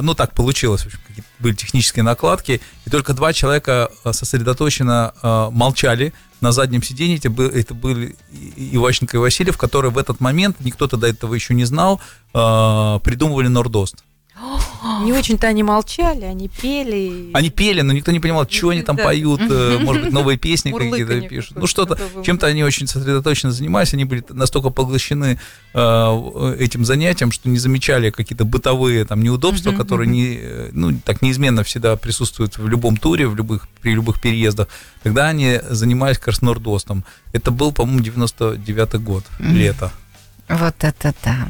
ну, так получилось, в общем, были технические накладки, и только два человека э, сосредоточенно э, молчали, на заднем сиденье это, был, это были Иващенко и Васильев, которые в этот момент, никто тогда этого еще не знал, э, придумывали Нордост. Не очень-то они молчали, они пели. Они пели, но никто не понимал, что они там поют, э, может быть, новые песни какие-то пишут. Ну, что-то, чем-то они очень сосредоточенно занимались, они были настолько поглощены э, этим занятием, что не замечали какие-то бытовые там неудобства, которые не, ну, так неизменно всегда присутствуют в любом туре, в любых, при любых переездах. Тогда они занимались Краснордостом. Это был, по-моему, 99-й год, лето. Вот это да.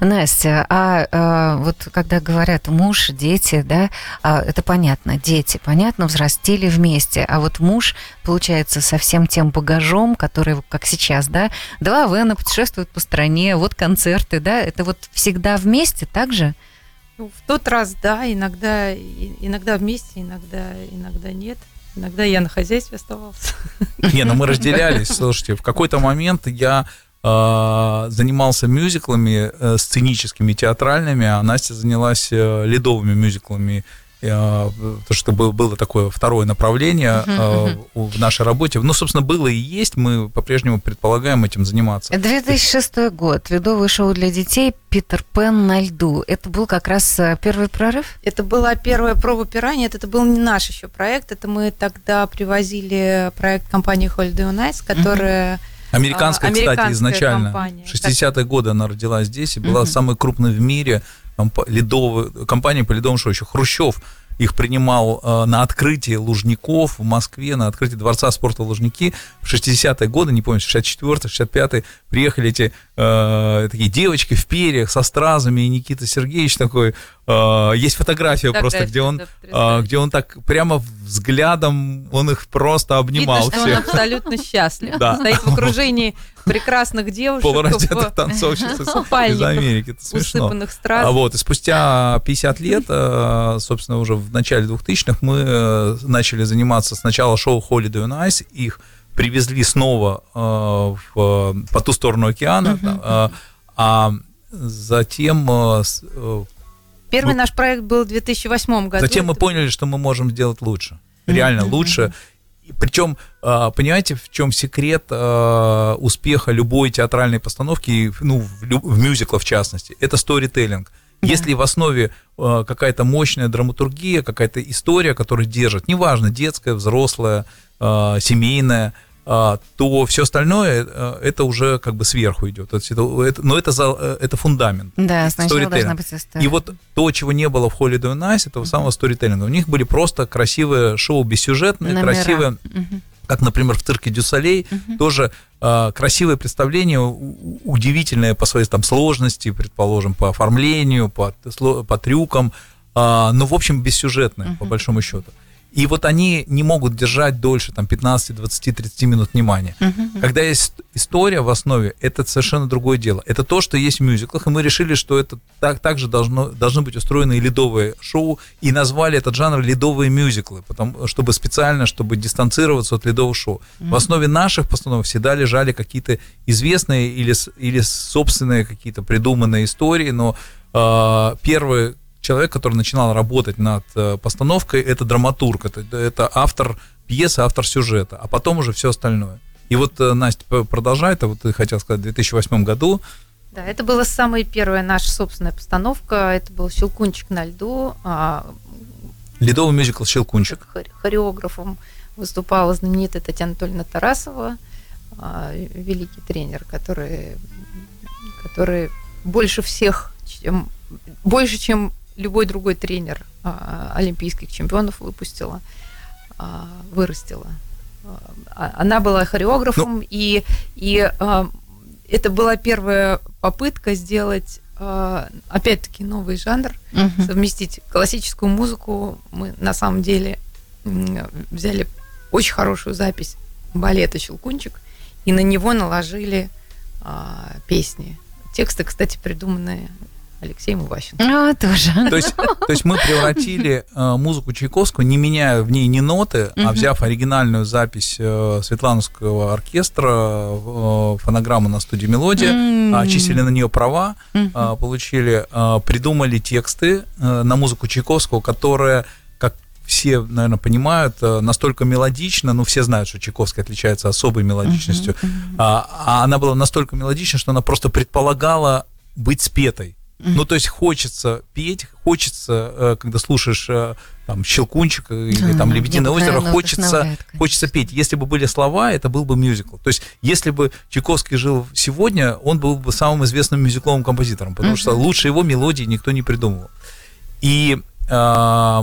Настя, а, а вот когда говорят муж, дети, да, а, это понятно, дети, понятно, взрастили вместе, а вот муж, получается, со всем тем багажом, который, как сейчас, да, два Вена путешествуют по стране, вот концерты, да, это вот всегда вместе так же? Ну, в тот раз, да, иногда, иногда вместе, иногда, иногда нет. Иногда я на хозяйстве оставался. Не, ну мы разделялись, слушайте, в какой-то момент я занимался мюзиклами э, сценическими, театральными, а Настя занялась э, ледовыми мюзиклами то, что было такое второе направление uh-huh, uh-huh. в нашей работе. Ну, собственно, было и есть, мы по-прежнему предполагаем этим заниматься. 2006 год, ледовое шоу для детей «Питер Пен на льду». Это был как раз первый прорыв? Это была первая проба пера, нет, это был не наш еще проект, это мы тогда привозили проект компании Holiday on Ice, которая... Uh-huh Американская, Американская кстати, изначально. Компания. 60-е годы она родилась здесь и была угу. самой крупной в мире комп- ледовой, компания по ледовому шоу. Еще Хрущев их принимал э, на открытии Лужников в Москве, на открытии Дворца спорта Лужники в 60-е годы, не помню, 64-й, 65-й, приехали эти э, такие девочки в перьях со стразами, и Никита Сергеевич такой, э, есть фотография, фотография просто, где он, э, где он так прямо взглядом, он их просто обнимал Видно, всех. что он абсолютно счастлив. Да. Стоит в окружении прекрасных девушек. Полураздетых танцовщиц из Америки. Это смешно. А вот, и спустя 50 лет, э, собственно, уже в начале 2000-х мы э, начали заниматься сначала шоу Holiday on Ice, их привезли снова э, в, по ту сторону океана, uh-huh. а затем Первый ну, наш проект был в 2008 году. Затем мы поняли, что мы можем сделать лучше. Реально mm-hmm. лучше. Причем, а, понимаете, в чем секрет а, успеха любой театральной постановки, ну, в, мюзикла в частности, это сторителлинг. Да. Если в основе а, какая-то мощная драматургия, какая-то история, которая держит, неважно, детская, взрослая, семейная, а, то все остальное э, это уже как бы сверху идет. Но это, за, э, это фундамент. Да, сначала должна быть история. И вот то, чего не было в Holiday Nice, этого самого сторителлинга. У них были просто красивые шоу бессюжетные, Номера. красивые, угу. Как, например, в цирке Дюсалей, угу. тоже э, красивое представление, удивительное по своей там сложности, предположим, по оформлению, по, по трюкам, э, но, в общем, бессюжетное, угу. по большому счету. И вот они не могут держать дольше там 15, 20, 30 минут внимания. Uh-huh. Когда есть история в основе, это совершенно другое дело. Это то, что есть в мюзиклах, и мы решили, что это так, также должно, должны быть устроены и ледовые шоу, и назвали этот жанр ледовые мюзиклы, потому, чтобы специально, чтобы дистанцироваться от ледового шоу. Uh-huh. В основе наших постановок всегда лежали какие-то известные или, или собственные какие-то придуманные истории, но э, первые человек, который начинал работать над э, постановкой, это драматург, это, это автор пьесы, автор сюжета, а потом уже все остальное. И вот э, Настя продолжает, а вот ты хотел сказать, в 2008 году да, это была самая первая наша собственная постановка. Это был «Щелкунчик на льду». А, Ледовый мюзикл «Щелкунчик». Хореографом выступала знаменитая Татьяна Анатольевна Тарасова, а, великий тренер, который, который больше всех, чем, больше, чем любой другой тренер а, олимпийских чемпионов выпустила, а, вырастила. А, она была хореографом, ну, и, и это была первая попытка сделать опять-таки новый жанр, угу. совместить классическую музыку. Мы на самом деле взяли очень хорошую запись балета «Щелкунчик» и на него наложили песни. Тексты, кстати, придуманные Алексеем Иващенко. А, тоже. То есть, то есть мы превратили э, музыку Чайковского, не меняя в ней ни ноты, а взяв оригинальную запись э, Светлановского оркестра, э, фонограмму на студии «Мелодия», очистили на нее права, э, получили, э, придумали тексты э, на музыку Чайковского, которая все, наверное, понимают, настолько мелодично, ну, все знают, что Чайковская отличается особой мелодичностью, uh-huh, uh-huh. А, а она была настолько мелодична, что она просто предполагала быть спетой. Ну, то есть хочется петь, хочется, э, когда слушаешь э, там Щелкунчик или там Лебединое озеро, хочется, хочется петь. Если бы были слова, это был бы мюзикл. То есть, если бы Чайковский жил сегодня, он был бы самым известным мюзикловым композитором, потому что лучше его мелодии никто не придумывал. И э,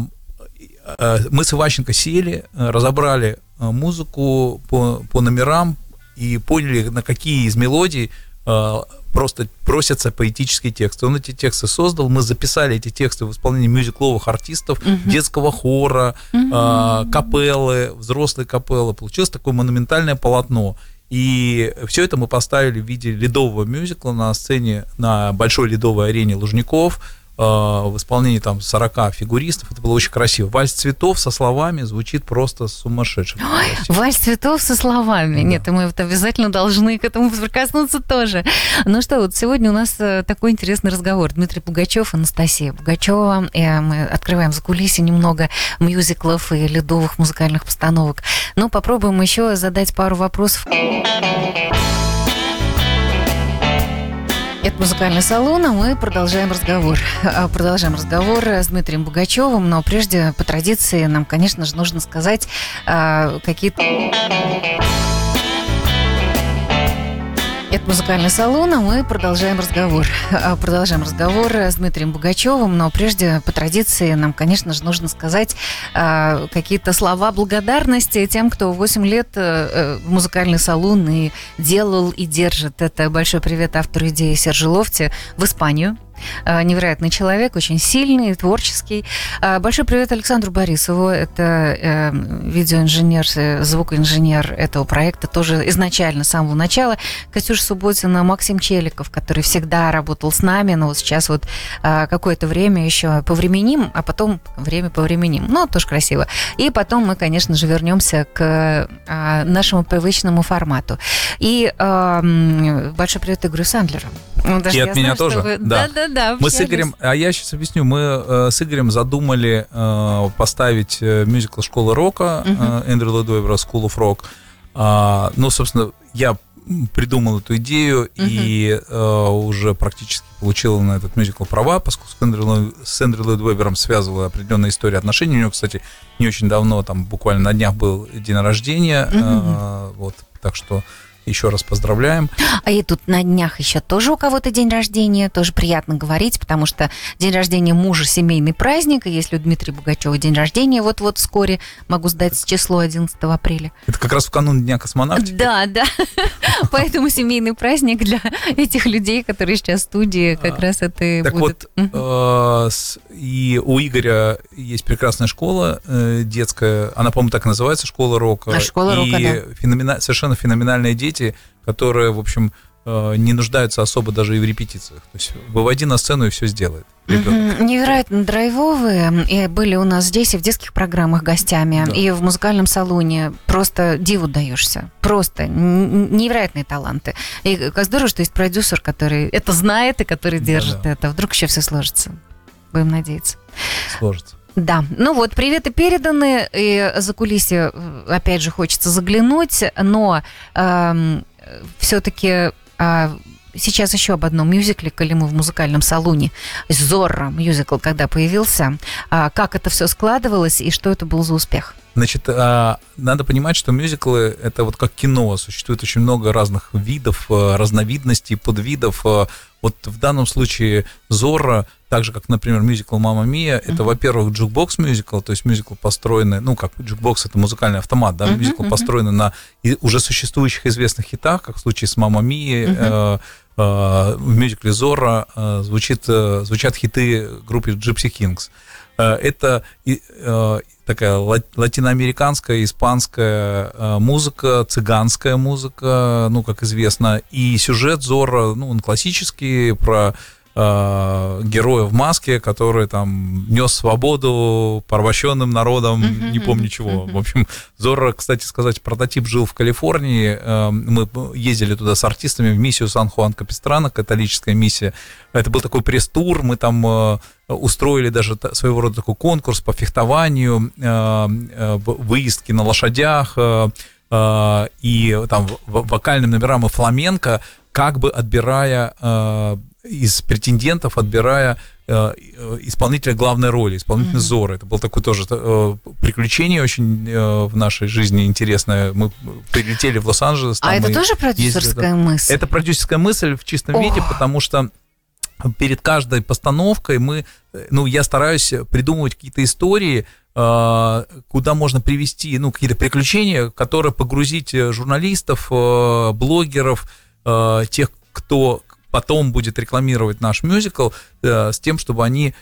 э, мы с Иващенко сели, разобрали музыку по, по номерам и поняли, на какие из мелодий э, просто просятся поэтические тексты. Он эти тексты создал, мы записали эти тексты в исполнении мюзикловых артистов, угу. детского хора, угу. э, капеллы, взрослые капеллы. Получилось такое монументальное полотно. И все это мы поставили в виде ледового мюзикла на сцене на большой ледовой арене Лужников – в исполнении там 40 фигуристов. Это было очень красиво. Вальс цветов со словами звучит просто сумасшедшим. вальс цветов со словами. Да. Нет, мы вот обязательно должны к этому прикоснуться тоже. Ну что, вот сегодня у нас э, такой интересный разговор. Дмитрий Пугачев, Анастасия Пугачева. И э, мы открываем за кулиси немного мюзиклов и ледовых музыкальных постановок. Ну, попробуем еще задать пару вопросов. Это музыкальный салон, а мы продолжаем разговор. А, продолжаем разговор с Дмитрием Бугачевым, но прежде по традиции нам, конечно же, нужно сказать а, какие-то это музыкальный салон, а мы продолжаем разговор. А, продолжаем разговор с Дмитрием Бугачевым, но прежде по традиции нам, конечно же, нужно сказать а, какие-то слова благодарности тем, кто 8 лет а, музыкальный салон и делал и держит. Это большой привет автору идеи Сержи Лофти в Испанию. Э, невероятный человек, очень сильный, творческий. Э, большой привет Александру Борисову. Это э, видеоинженер, звукоинженер этого проекта, тоже изначально, с самого начала. Катюша Субботина, Максим Челиков, который всегда работал с нами, но вот сейчас вот какое-то время еще повременим, а потом время повременим. Ну, тоже красиво. И потом мы, конечно же, вернемся к нашему привычному формату. И большой привет Игорю Сандлеру. Ну, и от меня тоже. Вы... Да. да, да, Мы с Игорем, а я сейчас объясню, мы э, с Игорем задумали э, поставить э, мюзикл «Школа рока» э, Эндрю Ледуэвера «School of Rock». Э, ну, собственно, я придумал эту идею uh-huh. и э, уже практически получил на этот мюзикл права, поскольку с Эндрю, с Эндрю Ллойд Вебером связывала определенная история отношений. У него, кстати, не очень давно, там буквально на днях был день рождения, uh-huh. э, вот, так что еще раз поздравляем. А и тут на днях еще тоже у кого-то день рождения, тоже приятно говорить, потому что день рождения мужа семейный праздник, и если у Дмитрия Бугачева день рождения вот-вот вскоре, могу сдать число 11 апреля. Это как раз в канун Дня космонавтики? Да, да. Поэтому семейный праздник для этих людей, которые сейчас в студии, как а, раз это и так вот, э, и у Игоря есть прекрасная школа э, детская, она, по-моему, так и называется, школа рока. А школа рока, да. совершенно феноменальные дети, дети, которые, в общем, э, не нуждаются особо даже и в репетициях. То есть выводи на сцену и все сделает. Угу. Невероятно драйвовые. И были у нас здесь и в детских программах гостями, да. и в музыкальном салоне. Просто диву даешься. Просто невероятные таланты. И как здорово, что есть продюсер, который это знает и который держит да, да. это. Вдруг еще все сложится. Будем надеяться. Сложится. Да, ну вот, приветы переданы, и за кулисье, опять же, хочется заглянуть, но эм, все-таки э, сейчас еще об одном мюзикле, коли мы в музыкальном салоне. Зорро мюзикл, когда появился, э, как это все складывалось и что это был за успех? Значит, а, надо понимать, что мюзиклы это вот как кино, существует очень много разных видов, э, разновидностей, подвидов. Э, вот в данном случае Зорро так же, как, например, мюзикл «Мама Мия», uh-huh. это, во-первых, jukebox-мюзикл, то есть мюзикл построенный, ну, как jukebox — это музыкальный автомат, да, uh-huh, мюзикл uh-huh. построенный на уже существующих известных хитах, как в случае с «Мама Мия», uh-huh. э, э, в мюзикле «Зорро» э, звучит, э, звучат хиты группы Gypsy Kings. Э, это э, такая латиноамериканская, испанская э, музыка, цыганская музыка, ну, как известно, и сюжет Зора, ну, он классический, про э, героя в маске, который там нес свободу порабощенным народам, mm-hmm. не помню чего. Mm-hmm. В общем, Зорро, кстати сказать, прототип жил в Калифорнии. Э, мы ездили туда с артистами в миссию Сан-Хуан Капистрана, католическая миссия. Это был такой пресс-тур, мы там э, устроили даже своего рода такой конкурс по фехтованию, э, э, выездки на лошадях, э, э, и там вокальным номерам и фламенко, как бы отбирая из претендентов, отбирая э, исполнителя главной роли, исполнителя mm-hmm. Зора. Это было такое тоже приключение очень в нашей жизни интересное. Мы прилетели в Лос-Анджелес. А это тоже продюсерская ездили, мысль? Это продюсерская мысль в чистом Ох. виде, потому что перед каждой постановкой мы, ну, я стараюсь придумывать какие-то истории, куда можно привести, ну, какие-то приключения, которые погрузить э, журналистов, э, блогеров, э, тех, кто потом будет рекламировать наш мюзикл, с тем, чтобы они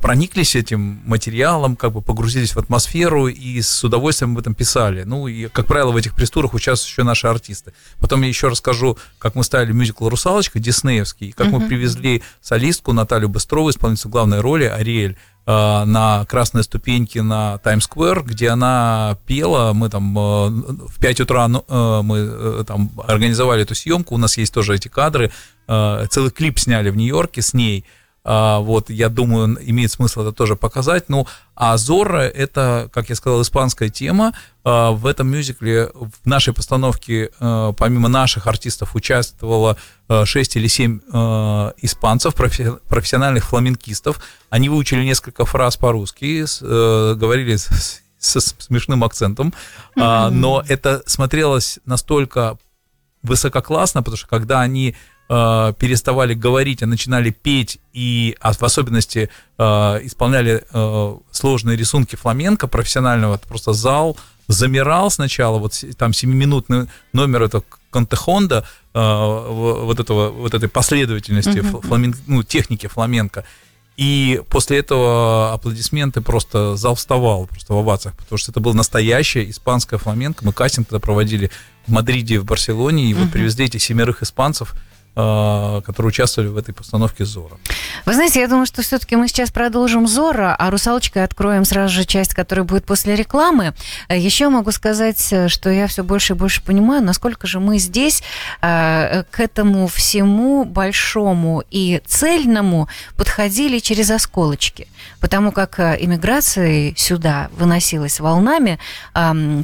прониклись этим материалом, как бы погрузились в атмосферу и с удовольствием об этом писали. Ну, и, как правило, в этих престурах участвуют еще наши артисты. Потом я еще расскажу, как мы ставили мюзикл «Русалочка» диснеевский, как uh-huh. мы привезли солистку Наталью Быстрову, исполнительницу главной роли, Ариэль, Э, на красной ступеньке на Таймс-сквер, где она пела, мы там э, в 5 утра ну, э, мы там организовали эту съемку, у нас есть тоже эти кадры, целый клип сняли в Нью-Йорке с ней, вот, я думаю, имеет смысл это тоже показать. Ну, а Зорро — это, как я сказал, испанская тема. А, в этом мюзикле, в нашей постановке, а, помимо наших артистов, участвовало 6 или 7 испанцев, профессиональных фламенкистов. Они выучили несколько фраз по-русски, э, говорили со смешным акцентом, но это смотрелось настолько высококлассно, потому что когда они э, переставали говорить, а начинали петь и а в особенности э, исполняли э, сложные рисунки фламенко профессионального, просто зал замирал сначала, вот там 7-минутный номер это Контехонда, э, вот, этого, вот этой последовательности uh-huh. фламен, ну, техники фламенко. И после этого аплодисменты просто зал вставал просто в овациях, потому что это было настоящее испанское фламенко. Мы кастинг тогда проводили в Мадриде, в Барселоне, и uh-huh. вот привезли этих семерых испанцев – которые участвовали в этой постановке Зора. Вы знаете, я думаю, что все-таки мы сейчас продолжим Зора, а русалочкой откроем сразу же часть, которая будет после рекламы. Э, Еще могу сказать, э, что я все больше и больше понимаю, насколько же мы здесь к этому всему большому и цельному подходили через осколочки. Потому как иммиграция сюда выносилась волнами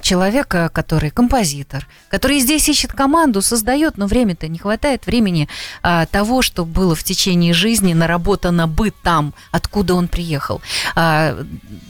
человека, который композитор, который здесь ищет команду, создает, но время-то не хватает времени плане а, того, что было в течение жизни наработано бы там, откуда он приехал. А,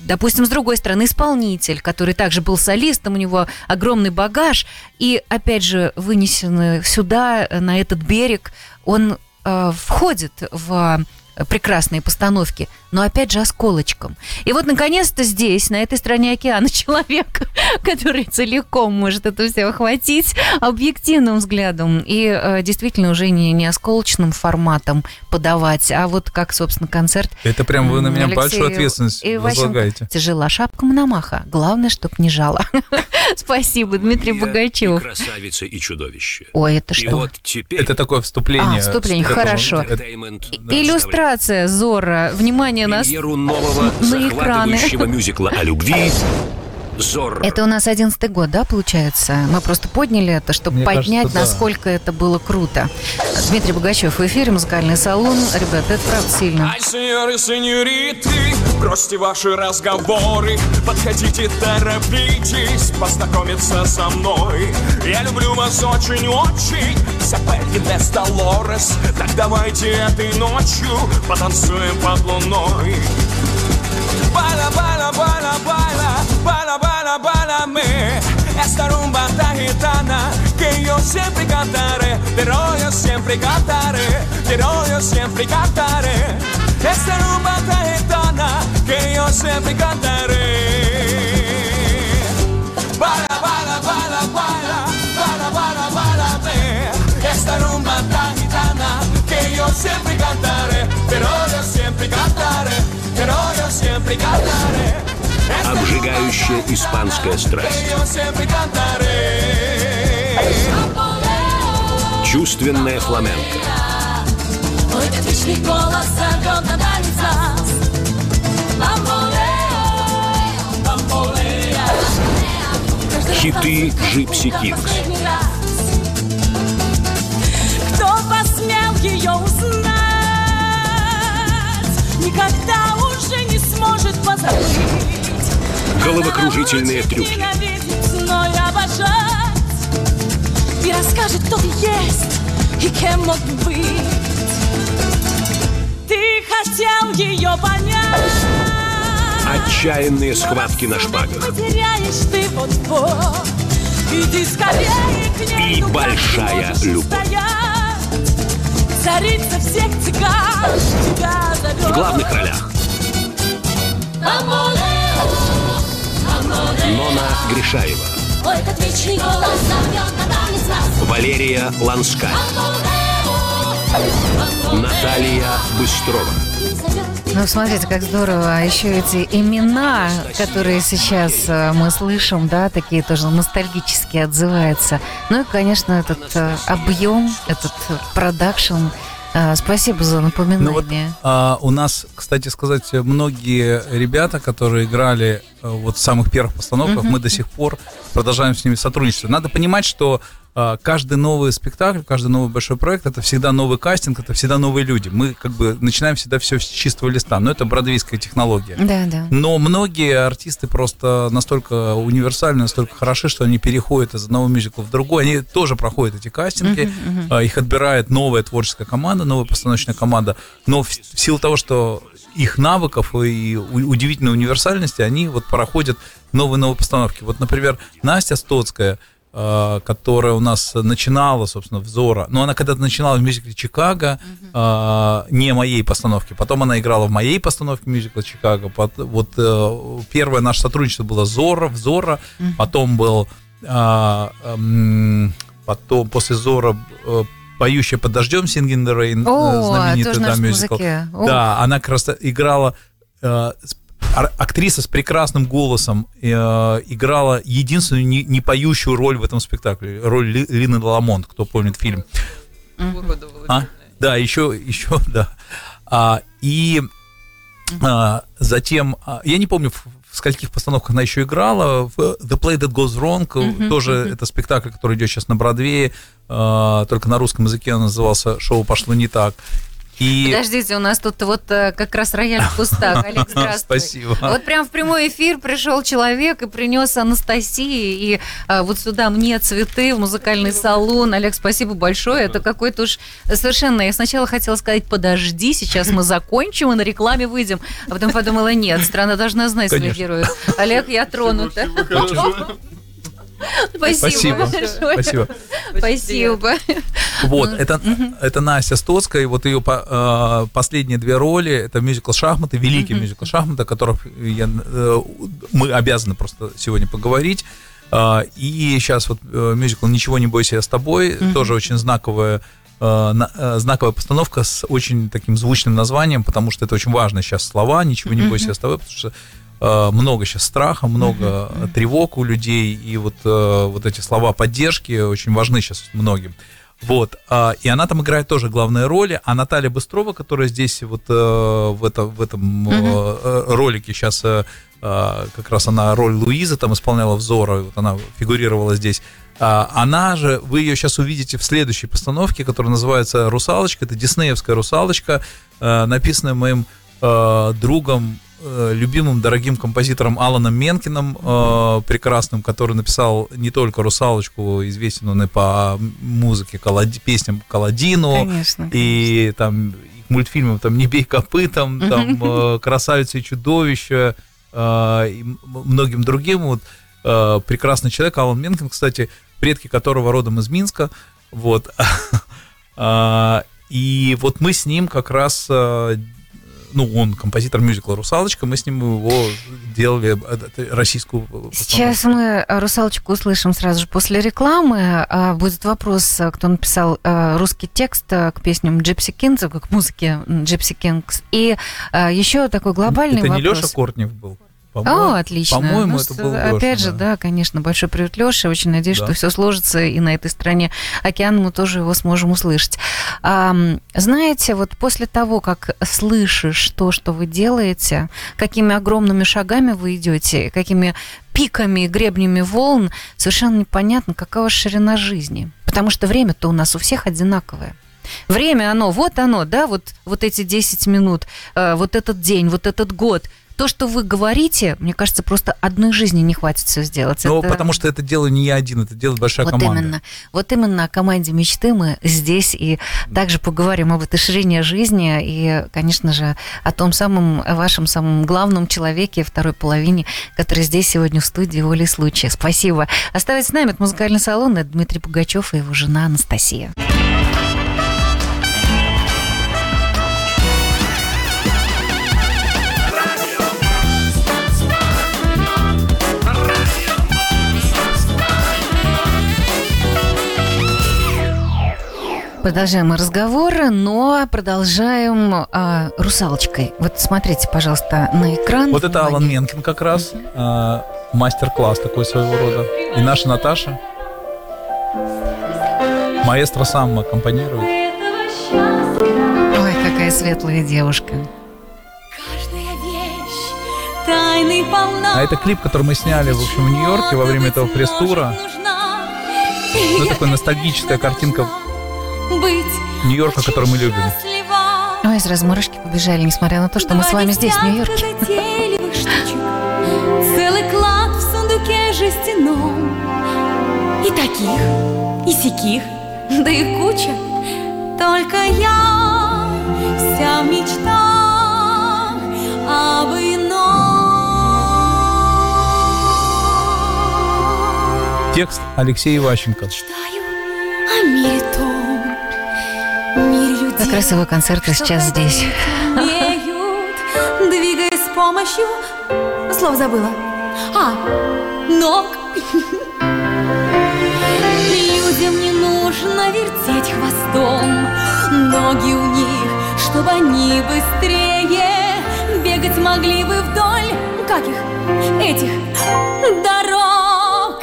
допустим, с другой стороны, исполнитель, который также был солистом, у него огромный багаж, и, опять же, вынесенный сюда, на этот берег, он а, входит в прекрасные постановки, но опять же осколочком. И вот наконец-то здесь, на этой стороне океана, человек, который целиком может это все охватить объективным взглядом и э, действительно уже не, не осколочным форматом подавать, а вот как, собственно, концерт. Это прям вы на меня Алексею большую ответственность возлагаете. Тяжела шапка Мономаха. Главное, чтоб не жало. Спасибо, Дмитрий Богачев. красавица и чудовище. Ой, это что? вот теперь... Это такое вступление. А, вступление, хорошо. Иллюстрация Зора. Внимание на, нового на экраны. мюзикла о любви Зорро. Это у нас одиннадцатый год, да, получается? Мы просто подняли это, чтобы Мне поднять, кажется, насколько да. это было круто. Дмитрий Богачев в эфире, музыкальный салон. Ребята, это правда сильно. Ай, сеньоры, сеньориты, бросьте ваши разговоры, подходите, торопитесь, познакомиться со мной. Я люблю вас очень-очень, Сапель и Долорес, так давайте этой ночью потанцуем под луной. Baila, baila me. Esta rumba tan gitana que yo siempre cantaré. Pero yo siempre cantaré, pero yo siempre cantaré. Esta rumba tan gitana que yo siempre cantaré. Baila, baila, baila, baila, baila, baila me. Esta rumba tan gitana que yo siempre cantaré. Pero yo siempre cantaré Обжигающая испанская страсть. Чувственная фламенко. Хиты Джипси Кингс. Кто посмел ее узнать? Никогда уже не сможет позабыть. Головокружительные трюки. и расскажет, кто ты есть и кем мог бы быть. хотел ее понять. Отчаянные схватки на шпагах. Потеряешь ты вот-вот. Иди скорее к ней. И большая любовь. Царица всех цыган тебя зовет. В главных ролях танец нас. Валерия Ланская. Наталья Быстрова. Ну, смотрите, как здорово. А еще эти имена, которые сейчас э, мы слышим, да, такие тоже ностальгически отзываются. Ну и, конечно, этот э, объем, этот продакшн. А, спасибо за напоминание. Ну, вот, а, у нас, кстати сказать, многие ребята, которые играли вот в самых первых постановках, uh-huh. мы до сих пор продолжаем с ними сотрудничать. Надо понимать, что а, каждый новый спектакль, каждый новый большой проект это всегда новый кастинг, это всегда новые люди. Мы как бы начинаем всегда все с чистого листа, но это бродвейская технология. Да, да. Но многие артисты просто настолько универсальны, настолько хороши, что они переходят из одного мюзикла в другой. Они тоже проходят эти кастинги, uh-huh, uh-huh. их отбирает новая творческая команда, новая постановочная команда. Но в, в силу того, что их навыков и удивительной универсальности, они вот проходят новые-новые постановки. Вот, например, Настя Стоцкая – Э, которая у нас начинала, собственно, взора. Но она когда-то начинала в мюзикле Чикаго, uh-huh. не моей постановки. Потом она играла в моей постановке мюзикла Чикаго. Вот э, первое наше сотрудничество было Зора, в Зора. Uh-huh. Потом был потом после Зора поющая под дождем Singing the Rain, О, знаменитый да, мюзикл. Да, она как раз играла актриса с прекрасным голосом э, играла единственную не, не поющую роль в этом спектакле, роль Ли, Лины Ламонт, кто помнит фильм. А? Да, еще, еще, да. А, и а, затем, а, я не помню, в, скольких постановках она еще играла. В The Play That Goes Wrong, uh-huh, тоже uh-huh. это спектакль, который идет сейчас на Бродвее, а, только на русском языке он назывался «Шоу пошло не так». И... Подождите, у нас тут вот э, как раз рояль в кустах. Олег, здравствуй. Спасибо. Вот прям в прямой эфир пришел человек и принес Анастасии и а, вот сюда мне цветы в музыкальный салон. Олег, спасибо большое. Это какой-то уж совершенно... Я сначала хотела сказать, подожди, сейчас мы закончим и на рекламе выйдем. А потом подумала, нет, страна должна знать своих героев. Олег, я тронута. Спасибо. Спасибо. Спасибо. Вот, это, это Настя Стоцкая, и вот ее э, последние две роли, это мюзикл «Шахматы», великий мюзикл «Шахматы», о котором я, э, мы обязаны просто сегодня поговорить. Э, и сейчас вот мюзикл «Ничего не бойся, я с тобой», тоже очень знаковая знаковая постановка с очень таким звучным названием, потому что это очень важно сейчас слова. «Ничего не бойся, я с тобой», потому что Э, много сейчас страха, много uh-huh. тревог у людей, и вот, э, вот эти слова поддержки очень важны сейчас многим. Вот, а, и она там играет тоже главные роли, а Наталья Быстрова, которая здесь вот э, в, это, в этом uh-huh. ролике сейчас как раз она роль Луизы там исполняла взора, вот она фигурировала здесь. А, она же, вы ее сейчас увидите в следующей постановке, которая называется «Русалочка». Это диснеевская «Русалочка», написанная моим другом Э, любимым, дорогим композитором Аланом Менкиным, э, прекрасным, который написал не только «Русалочку», известен он и по музыке, колоди, песням Каладину, конечно, и там мультфильмам там «Не бей копытом», там э, «Красавица и чудовище», э, и многим другим. Вот, э, прекрасный человек, Алан Менкин, кстати, предки которого родом из Минска, вот. А, и вот мы с ним как раз э, ну, он композитор мюзикла «Русалочка», мы с ним его делали, э, российскую Сейчас мы «Русалочку» услышим сразу же после рекламы. А, будет вопрос, кто написал э, русский текст э, к песням Gipsy Kings, к музыке Gipsy Kings. И еще такой глобальный Это вопрос. Это не Леша Кортнев был? О, отлично. По-моему, ну, это был Опять Леша, же, да. да, конечно, большой привет Леше. Очень надеюсь, да. что все сложится, и на этой стороне океана мы тоже его сможем услышать. А, знаете, вот после того, как слышишь то, что вы делаете, какими огромными шагами вы идете, какими пиками и гребнями волн, совершенно непонятно, какова ширина жизни. Потому что время-то у нас у всех одинаковое. Время оно, вот оно, да, вот, вот эти 10 минут, э, вот этот день, вот этот год – то, что вы говорите, мне кажется, просто одной жизни не хватит все сделать. Ну, это... потому что это дело не я один, это делает большая вот команда. Именно. Вот именно о команде мечты мы здесь и также поговорим об этой ширине жизни и, конечно же, о том самом вашем самом главном человеке второй половине, который здесь сегодня в студии волей случая. Спасибо. Оставайтесь с нами. Это музыкальный салон. Это Дмитрий Пугачев и его жена Анастасия. Продолжаем разговор, но продолжаем а, русалочкой. Вот смотрите, пожалуйста, на экран. Вот это Алан Менкин как раз, а, мастер-класс такой своего рода. И наша Наташа. Маэстро сам аккомпанирует. Ой, какая светлая девушка. А это клип, который мы сняли, в общем, в Нью-Йорке во время этого пресс-тура. Ну, такая ностальгическая картинка Нью-Йорка, который мы любим. Ой, сразу мурашки побежали, несмотря на то, что мы с вами здесь, в Нью-Йорке. Целый клад в сундуке жестяном. И таких, и сяких, да и куча. Только я вся в мечтах об ином. Текст Алексей Иващенко. Мечтаю о мире том. Как раз его концерты сейчас здесь. Умеют, двигаясь с помощью... Слово забыла. А, ног. Людям не нужно вертеть хвостом. Ноги у них, чтобы они быстрее бегать могли бы вдоль каких этих дорог.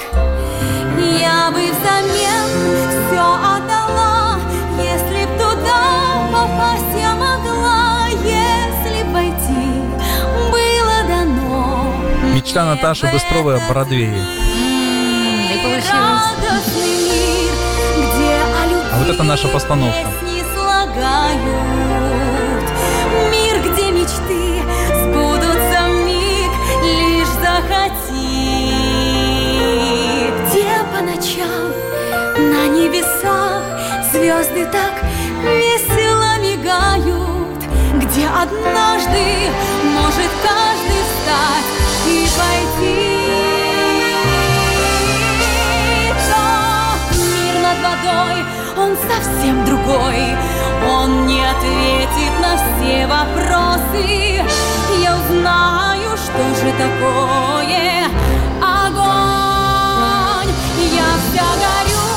Я бы взамен Мечта Наташи Быстровой о Бродвее. И получилось. А вот это наша постановка. Мир, где мечты сбудутся в миг, лишь захоти. Где по ночам на небесах звезды так весело мигают, где однажды может каждый встать совсем другой. Он не ответит на все вопросы. Я узнаю, что же такое огонь. Я вся горю,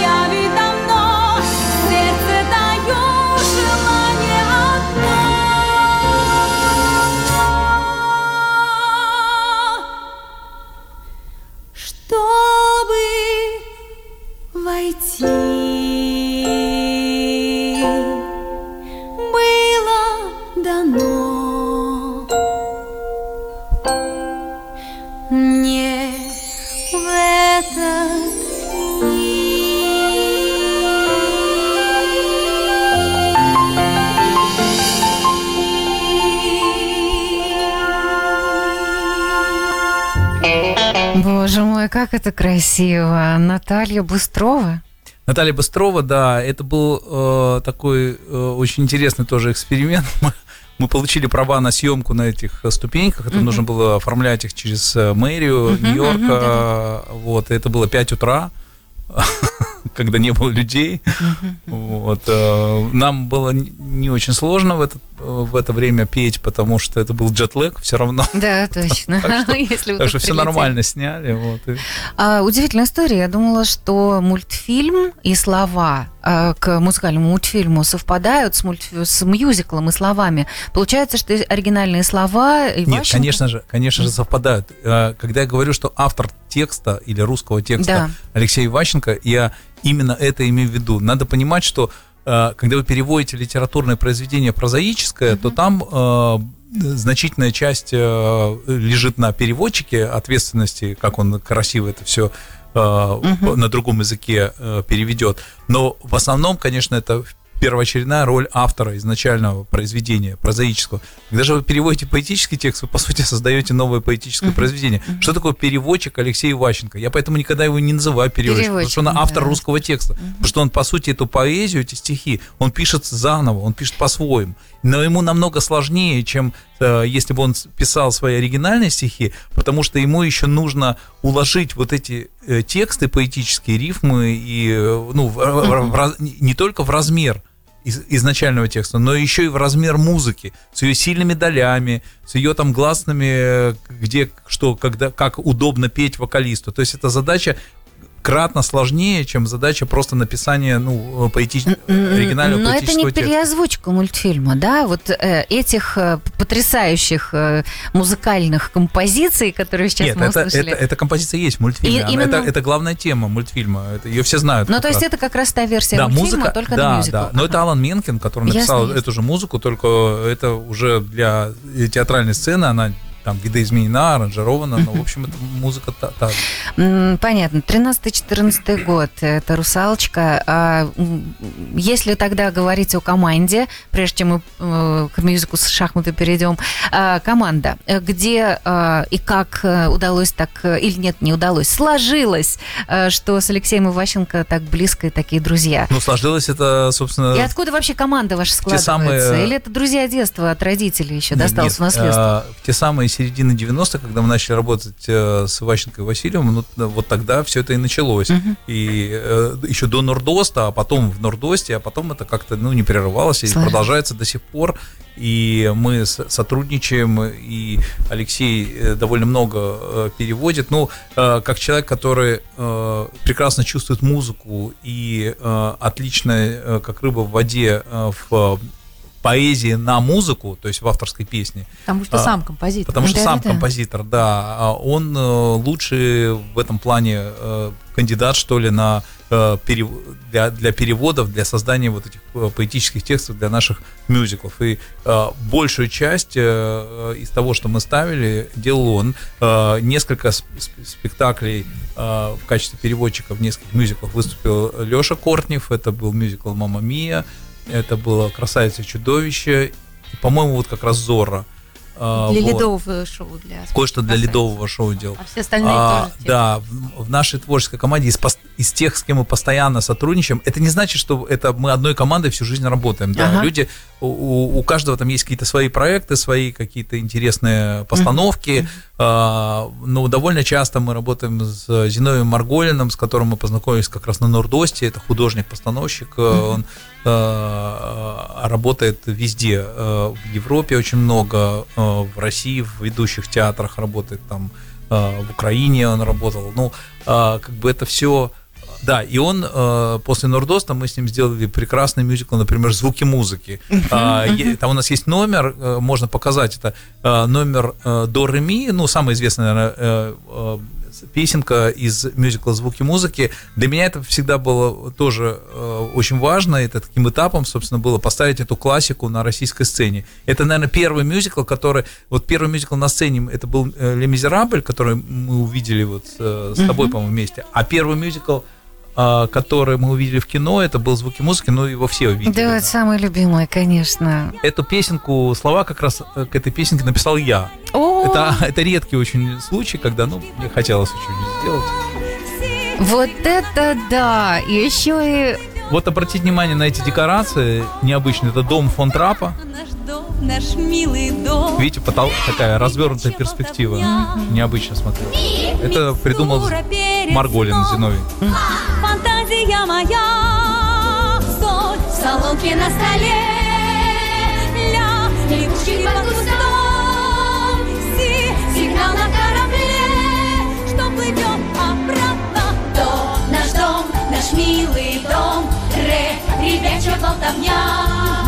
я ведь это красиво. Наталья Быстрова. Наталья Быстрова, да, это был э, такой э, очень интересный тоже эксперимент. Мы, мы получили права на съемку на этих э, ступеньках. Это Мгм. нужно было оформлять их через э, мэрию Мгм, Нью-Йорка. мгм, да-да. Вот, это было 5 утра, когда не было людей. Вот, э, нам было не- очень сложно в это, в это время петь, потому что это был джетлэг все равно. Да, точно. Так что- Если вы Так тут что все нормально сняли. Вот, и- А, удивительная история. Я думала, что мультфильм и слова а, к музыкальному мультфильму совпадают с, мюзиклом и словами. Получается, что оригинальные слова и Нет, конечно же, конечно же совпадают. Э, Когда я говорю, что автор текста или русского текста Да. Алексей Иващенко, я именно это имею в виду. Надо понимать, что э, когда вы переводите литературное произведение прозаическое, то там э, значительная часть э, лежит на переводчике ответственности, как он красиво это все на другом языке э, переведет. Но в основном, конечно, это первоочередная роль автора изначального произведения, прозаического. Когда же вы переводите поэтический текст, вы, по сути, создаете новое поэтическое uh-huh. произведение. Uh-huh. Что такое переводчик Алексей Иващенко? Я поэтому никогда его не называю переводчиком, потому что он автор да. русского текста. Uh-huh. Потому что он, по сути, эту поэзию, эти стихи, он пишет заново, он пишет по-своему. Но ему намного сложнее, чем э, если бы он писал свои оригинальные стихи, потому что ему еще нужно уложить вот эти э, тексты, поэтические рифмы, и, э, ну, в, в, в, не только в размер, из, изначального текста, но еще и в размер музыки, с ее сильными долями, с ее там гласными, где что, когда, как удобно петь вокалисту. То есть это задача кратно сложнее, чем задача просто написания ну, поэтич... оригинального Но это не переозвучка мультфильма, да? Вот э, этих э, потрясающих э, музыкальных композиций, которые сейчас Нет, мы это, услышали. Это, эта композиция есть в мультфильме. И, именно... это, это главная тема мультфильма. Это, ее все знают. Ну, то есть раз. это как раз та версия да, мультфильма, музыка, только да, на мюзикл. Да, но это Алан Менкин, который написал ясно, эту ясно. же музыку, только это уже для театральной сцены, она там видоизменена, аранжирована, но, в общем, это музыка та, та Понятно. 13-14 год – это «Русалочка». А если тогда говорить о команде, прежде чем мы э, к мюзику с шахматы перейдем, а, команда, где а, и как э, удалось так, э, или нет, не удалось, сложилось, что с Алексеем Иващенко так близко и такие друзья? Ну, сложилось это, собственно... И откуда вообще команда ваша складывается? Самые... Или это друзья детства от родителей еще досталось в наследство? Те самые середины 90-х, когда мы начали работать э, с Иващенко и Васильевым, ну, вот тогда все это и началось. Uh-huh. И э, еще до Нордоста, а потом в Нордосте, а потом это как-то ну, не прерывалось и Слава. продолжается до сих пор. И мы сотрудничаем, и Алексей э, довольно много э, переводит. Ну, э, как человек, который э, прекрасно чувствует музыку и э, отлично, как рыба в воде, в поэзии на музыку, то есть в авторской песне. Потому что а, сам композитор. Потому что да, сам да, композитор, да. А он э, лучший в этом плане э, кандидат, что ли, на э, для, для переводов, для создания вот этих поэтических текстов для наших мюзиклов. И большую часть из того, что мы ставили, делал он. Несколько спектаклей в качестве переводчика в нескольких мюзиклах выступил Леша Кортнев. Это был мюзикл «Мама Мия». Это было «Красавица и чудовище». По-моему, вот как раз «Зора». Для вот. ледового шоу. Для Кое-что для ледового шоу делал. А все остальные а, тоже? Да, в, в нашей творческой команде из, из тех, с кем мы постоянно сотрудничаем, это не значит, что это мы одной командой всю жизнь работаем. Да, ага. люди, у, у каждого там есть какие-то свои проекты, свои какие-то интересные постановки. Mm-hmm. А, ну, довольно часто мы работаем с Зиновием Марголиным, с которым мы познакомились как раз на Нордосте. Это художник-постановщик. Mm-hmm. Он а, работает везде. А, в Европе очень много, в России, в ведущих театрах работает там, в Украине он работал. Ну, а, как бы это все да, и он э, после Нордоста мы с ним сделали прекрасный мюзикл, например, «Звуки музыки». Uh-huh, Там у нас есть номер, э, можно показать, это э, номер э, до ре ми, ну, самая известная, наверное, э, э, песенка из мюзикла «Звуки музыки». Для меня это всегда было тоже э, очень важно. Это таким этапом, собственно, было поставить эту классику на российской сцене. Это, наверное, первый мюзикл, который... Вот первый мюзикл на сцене, это был «Ле Мизерабль», который мы увидели вот с тобой, по-моему, вместе. А первый мюзикл а, который мы увидели в кино, это был звуки музыки, ну его все увидели. Да, это самый любимый, конечно. Эту песенку, слова как раз э, к этой песенке написал я. О! Это, это редкий очень случай, когда, ну, мне хотелось очень сделать. Вот это да! Еще и... Вот обратите внимание на эти декорации необычные. Это дом фон Трапа. Наш милый дом. Видите, потол... такая развернутая перспектива. Необычно смотреть. Это придумал Марголин Зиновий. Фантазия моя, соль в салонке на столе, ля, лягушки под кустом, си, сигнал на корабле, что плывем обратно. Дом, наш дом, наш милый дом, ре, ребячья болтовня.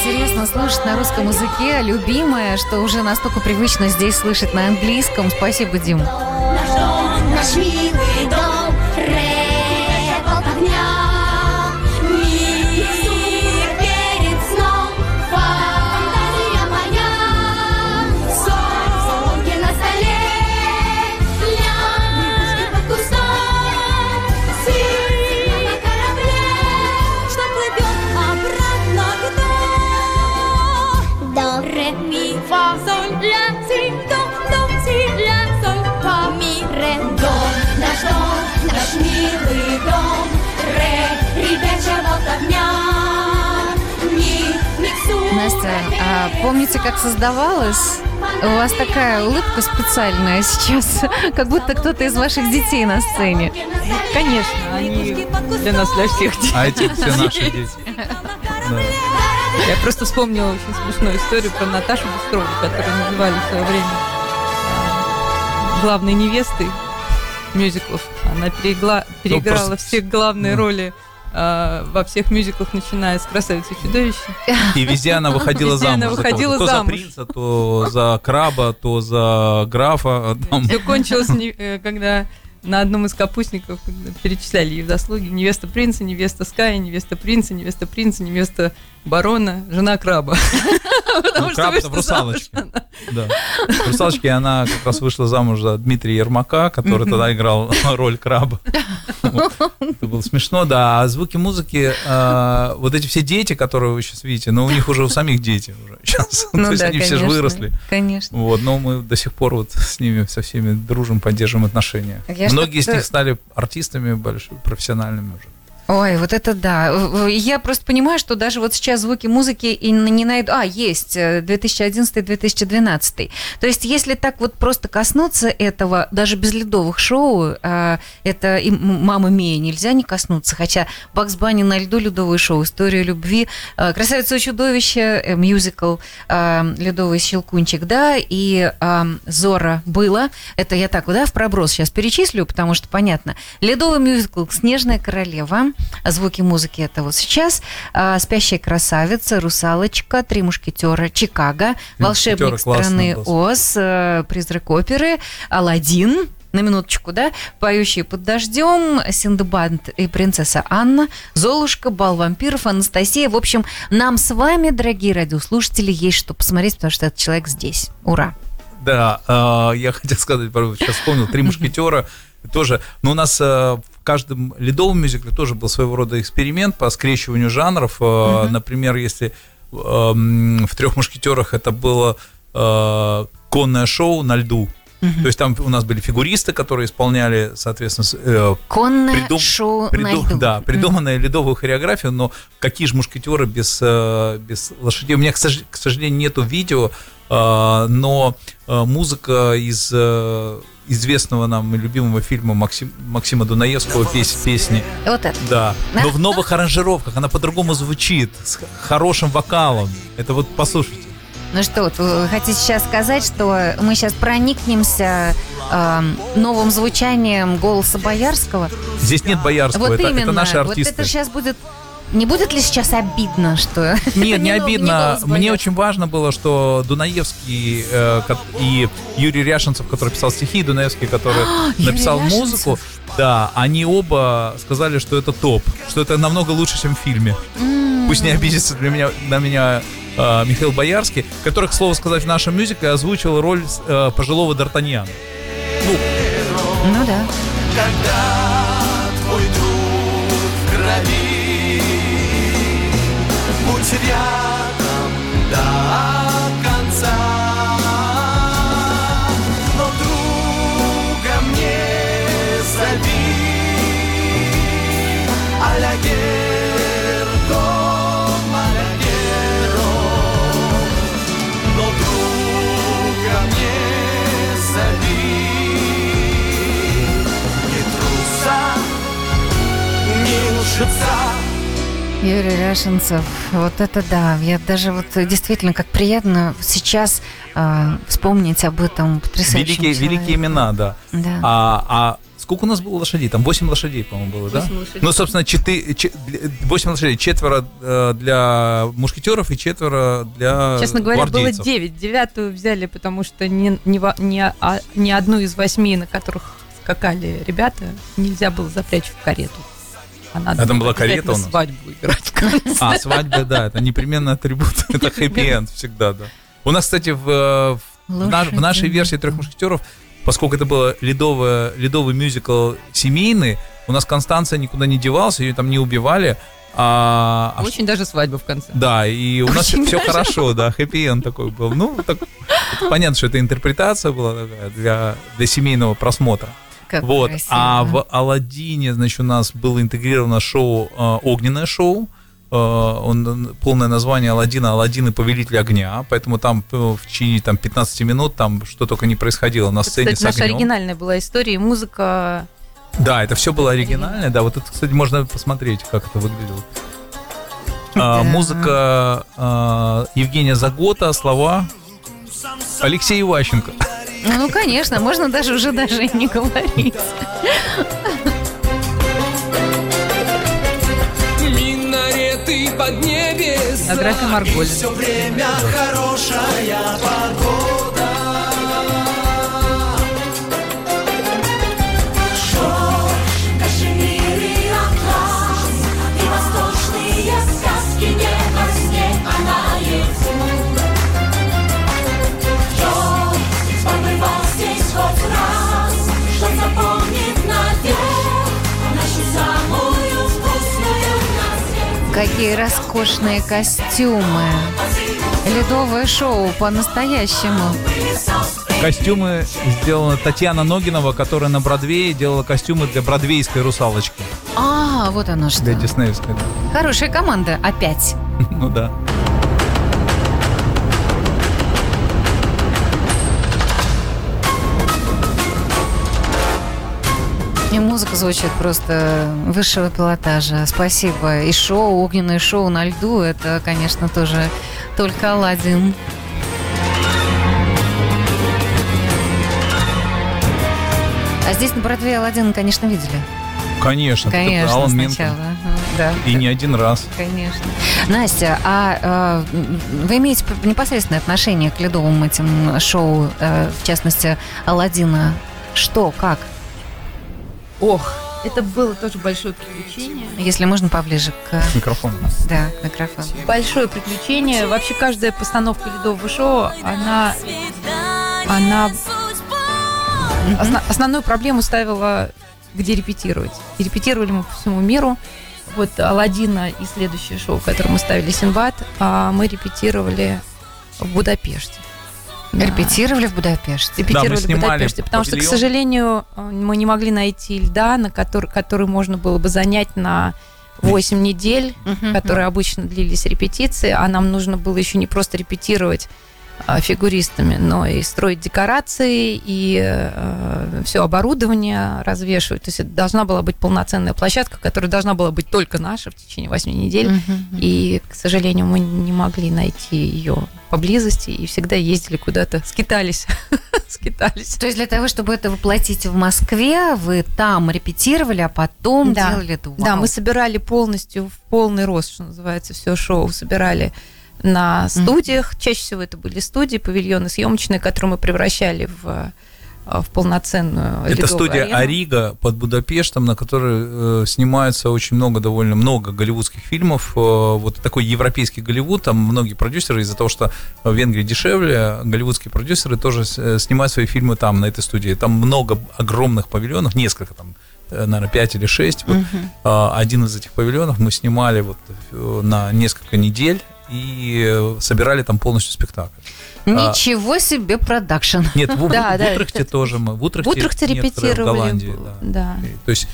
интересно слушать на русском языке, любимое, что уже настолько привычно здесь слышать на английском. Спасибо, Дим. Наш милый а помните, как создавалась? У вас такая улыбка специальная сейчас, как будто кто-то из ваших детей на сцене. Конечно, они для нас, для всех. А эти все наши дети. Да. Я просто вспомнила очень смешную историю про Наташу Быстрову, которую называли в свое время а, главной невестой мюзиклов. Она перегла- переиграла пос- все главные роли а, во всех мюзиклах, начиная с «Красавицы и чудовища». И везде она выходила Везде замуж. она за выходила то замуж. за принца, то за краба, то за графа. Там. Все кончилось, э, когда на одном из капустников перечисляли ее заслуги. Невеста принца, невеста Ская, невеста принца, невеста принца, невеста барона, жена краба. Ну, краб в русалочке. Да. В русалочке она как раз вышла замуж за Дмитрия Ермака, который тогда играл роль краба. Это было смешно, да. А звуки музыки, а, вот эти все дети, которые вы сейчас видите, ну, у них уже у самих дети уже сейчас. Ну То есть да, они все же выросли. Конечно. Вот, но мы до сих пор вот с ними, со всеми дружим, поддерживаем отношения. Я Многие из них стали артистами большими, профессиональными уже. Ой, вот это да. Я просто понимаю, что даже вот сейчас звуки музыки и не найду. А, есть, э, 2011-2012. То есть, если так вот просто коснуться этого, даже без ледовых шоу, э, это и «Мама Мия» нельзя не коснуться, хотя «Бакс Банни на льду» ледовое шоу, «История любви», э, «Красавица и чудовище», э, мюзикл э, «Ледовый щелкунчик», да, и э, «Зора» было. Это я так, да, в проброс сейчас перечислю, потому что понятно. Ледовый мюзикл «Снежная королева», звуки музыки это вот сейчас, а, «Спящая красавица», «Русалочка», «Три мушкетера», «Чикаго», «Волшебник страны. Оз», э, «Призрак оперы», «Аладдин», на минуточку, да, «Поющие под дождем», «Синдбад и принцесса Анна», «Золушка», «Бал вампиров», «Анастасия». В общем, нам с вами, дорогие радиослушатели, есть что посмотреть, потому что этот человек здесь. Ура! Да, а, я хотел сказать, сейчас вспомнил, «Три мушкетера» тоже, но у нас а, в каждом ледовом мюзикле тоже был своего рода эксперимент по скрещиванию жанров. А, Например, если ам, в «Трех мушкетерах» это было а, конное шоу на льду, то есть там у нас были фигуристы, которые исполняли, соответственно, э, Конное Придум- шоу на Придум- льду. Да, придуманная ледовую хореографию, но какие же мушкетеры без, э, без лошадей? У меня, к, сож- к сожалению, нету видео, э, но э, музыка из э, известного нам и любимого фильма Максим- Максима Дунаевского пес- песни. Вот это. Да, но в новых аранжировках она по-другому звучит, с хорошим вокалом. Это вот послушайте. Ну что, вот вы хотите сейчас сказать, что мы сейчас проникнемся эм, новым звучанием голоса Боярского? Здесь нет Боярского, вот это, именно. это наши вот артисты. это сейчас будет... Не будет ли сейчас обидно, что... Нет, не обидно. Мне очень важно было, что Дунаевский э, и Юрий Ряшенцев, который писал стихи, и Дунаевский, который написал музыку, да, они оба сказали, что это топ, что это намного лучше, чем в фильме. Пусть не обидится для меня, на меня э, Михаил Боярский, который, к слову сказать, в нашем мюзикле озвучил роль э, пожилого Д'Артаньяна. Ну да. Когда твой друг в крови Будь Юрий Ряшенцев, вот это да. Я даже вот э, действительно как приятно сейчас э, вспомнить об этом потрясающем Великие, человеке. великие имена, да. Да. А, а сколько у нас было лошадей? Там 8 лошадей, по-моему, было, да? Лошадей. Ну, собственно, 4, 8 лошадей. Четверо э, для мушкетеров и четверо для Честно говоря, гвардейцев. было 9. Девятую взяли, потому что ни, ни, ни, а, ни одну из восьми, на которых скакали ребята, нельзя было запрячь в карету. А надо а там была карета у нас? свадьбу играть. А, свадьба, да, это непременно атрибут. Это хэппи-энд всегда, да. У нас, кстати, в, в нашей версии трех мушкетеров поскольку это был ледовый, ледовый мюзикл семейный, у нас Констанция никуда не девался, ее там не убивали. А, а Очень а, даже свадьба в конце. Да, и у нас Очень все даже. хорошо, да, хэппи такой был. Ну, так, понятно, что это интерпретация была для, для семейного просмотра. Как вот. Красиво. А в Алладине, значит, у нас было интегрировано шоу, э, огненное шоу. Э, он, полное название Алладина, Алладин и Повелитель огня, поэтому там э, в течение там, 15 минут там что только не происходило на сцене кстати, с огнем. наша оригинальная была история, музыка... Да, это все было оригинальное, да, вот это, кстати, можно посмотреть, как это выглядело. А, музыка а, Евгения Загота, слова Алексей Иващенко. Ну, конечно, можно даже уже даже не говорить. под небес. Аграфи Марголин. Все время хорошая погода. Какие роскошные костюмы. Ледовое шоу по-настоящему. Костюмы сделаны Татьяна Ногинова, которая на Бродвее делала костюмы для бродвейской русалочки. А, вот оно что. Для диснеевской, да. Хорошая команда, опять. Ну да. И музыка звучит просто высшего пилотажа. Спасибо. И шоу, огненное шоу на льду, это, конечно, тоже только Алладин. А здесь на Бродвее Алладин, конечно, видели. Конечно, конечно, Алан сначала. Да. И не один раз. Конечно. Настя, а э, вы имеете непосредственное отношение к ледовым этим шоу, э, в частности, Алладина? Что, как? Ох, это было тоже большое приключение. Если можно, поближе к, к микрофону. Да, к микрофону. Большое приключение. Вообще каждая постановка ледового шоу, она, она Осно, основную проблему ставила, где репетировать. И репетировали мы по всему миру. Вот Алладина и следующее шоу, которое мы ставили Синбад, а мы репетировали в Будапеште. Да. Репетировали в Будапеште. Репетировали да, в Будапеште, потому павильон. что, к сожалению, мы не могли найти льда, на который, который можно было бы занять на 8 недель, которые обычно длились репетиции, а нам нужно было еще не просто репетировать фигуристами, но и строить декорации, и э, все оборудование развешивать. То есть это должна была быть полноценная площадка, которая должна была быть только наша в течение 8 недель. Uh-huh. И, к сожалению, мы не могли найти ее поблизости и всегда ездили куда-то, скитались. скитались. То есть для того, чтобы это воплотить в Москве, вы там репетировали, а потом да. делали это Да, мы собирали полностью в полный рост, что называется, все шоу собирали на студиях. Mm-hmm. Чаще всего это были студии, павильоны съемочные, которые мы превращали в в полноценную Это студия арену. Арига под Будапештом, на которой э, снимается очень много, довольно много голливудских фильмов. Э, вот такой европейский Голливуд, там многие продюсеры, из-за того, что в Венгрии дешевле, голливудские продюсеры тоже э, снимают свои фильмы там, на этой студии. Там много огромных павильонов, несколько там э, наверное, 5 или 6. Вот, uh-huh. Один из этих павильонов мы снимали вот э, на несколько недель и собирали там полностью спектакль. Ничего а, себе продакшн. Нет, в, да, в, да, Утрехте это... тоже мы. В Утрехте, в Утрехте репетировали. В Голландии, да. да. То есть...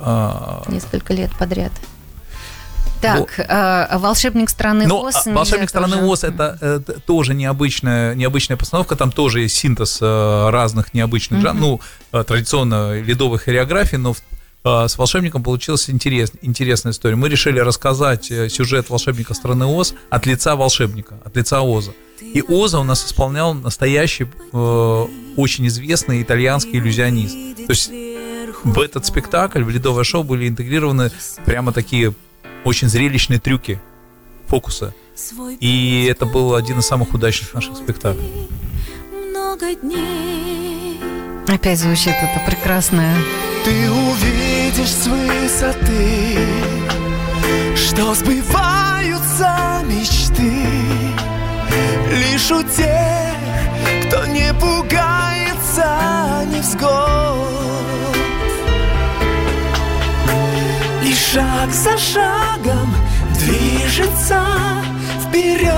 А... Несколько лет подряд. Так, э, волшебник страны Но, Оз. Волшебник страны тоже... Оз это, это тоже необычная, необычная постановка. Там тоже есть синтез э, разных необычных mm-hmm. жанров. Ну, э, традиционно ледовых хореографий, но а, с волшебником получилась интерес, интересная история. Мы решили рассказать э, сюжет волшебника страны Оз от лица волшебника, от лица Оза. И Оза у нас исполнял настоящий, э, очень известный итальянский иллюзионист. То есть в этот спектакль, в ледовое шоу были интегрированы прямо такие очень зрелищные трюки фокуса. И это был один из самых удачных наших спектаклей. Много дней. Опять звучит это прекрасное. Ты увидишь с высоты, что сбываются мечты лишь у тех, кто не пугается невзгод. И шаг за шагом движется вперед.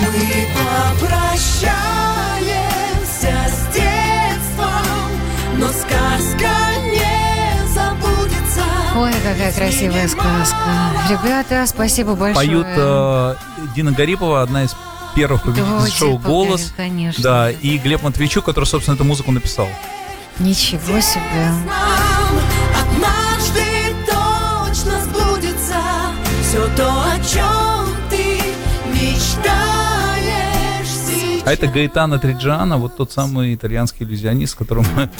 Мы попрощаемся Ой, какая красивая сказка. Ребята, спасибо большое. Поют э, Дина Гарипова, одна из первых победителей шоу «Голос». Конечно. Да, и Глеб Матвейчук, который, собственно, эту музыку написал. Ничего себе. все то, о чем ты мечтаешь сейчас. А это Гаэтана Триджана, вот тот самый итальянский иллюзионист, с которым мы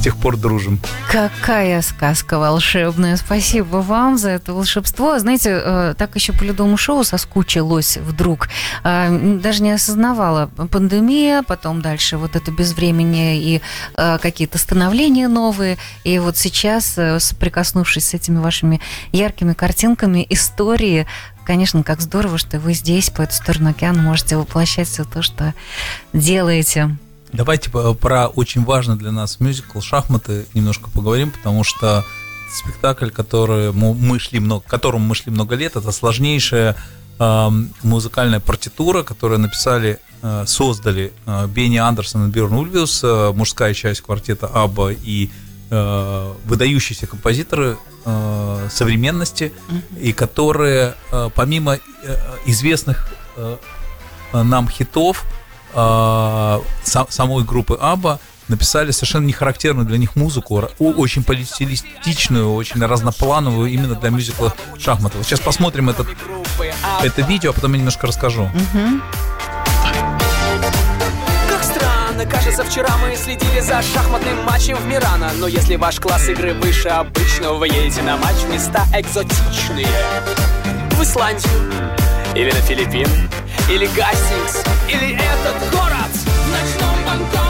с тех пор дружим. Какая сказка волшебная. Спасибо вам за это волшебство. Знаете, э, так еще по любому шоу соскучилась вдруг. Э, даже не осознавала. Пандемия, потом дальше вот это безвременье и э, какие-то становления новые. И вот сейчас, соприкоснувшись с этими вашими яркими картинками, истории, конечно, как здорово, что вы здесь, по эту сторону океана, можете воплощать все то, что делаете. Давайте про очень важный для нас мюзикл «Шахматы» немножко поговорим, потому что спектакль, который мы шли много, которому мы шли много лет, это сложнейшая э, музыкальная партитура, которую написали, э, создали э, Бенни Андерсон и Бjörn Ульвиус, э, мужская часть квартета Абба и э, выдающиеся композиторы э, современности, mm-hmm. и которые э, помимо э, известных э, нам хитов, э, самой группы Аба написали совершенно не характерную для них музыку, очень полистилистичную, очень разноплановую именно для мюзикла шахматы. Вот сейчас посмотрим этот, это видео, а потом я немножко расскажу. Кажется, вчера мы следили за шахматным матчем в Мирано Но если ваш класс игры выше обычного Вы едете на матч в места экзотичные В Исландию Или на Филиппины или Гастингс, или этот город В ночном Бангкоке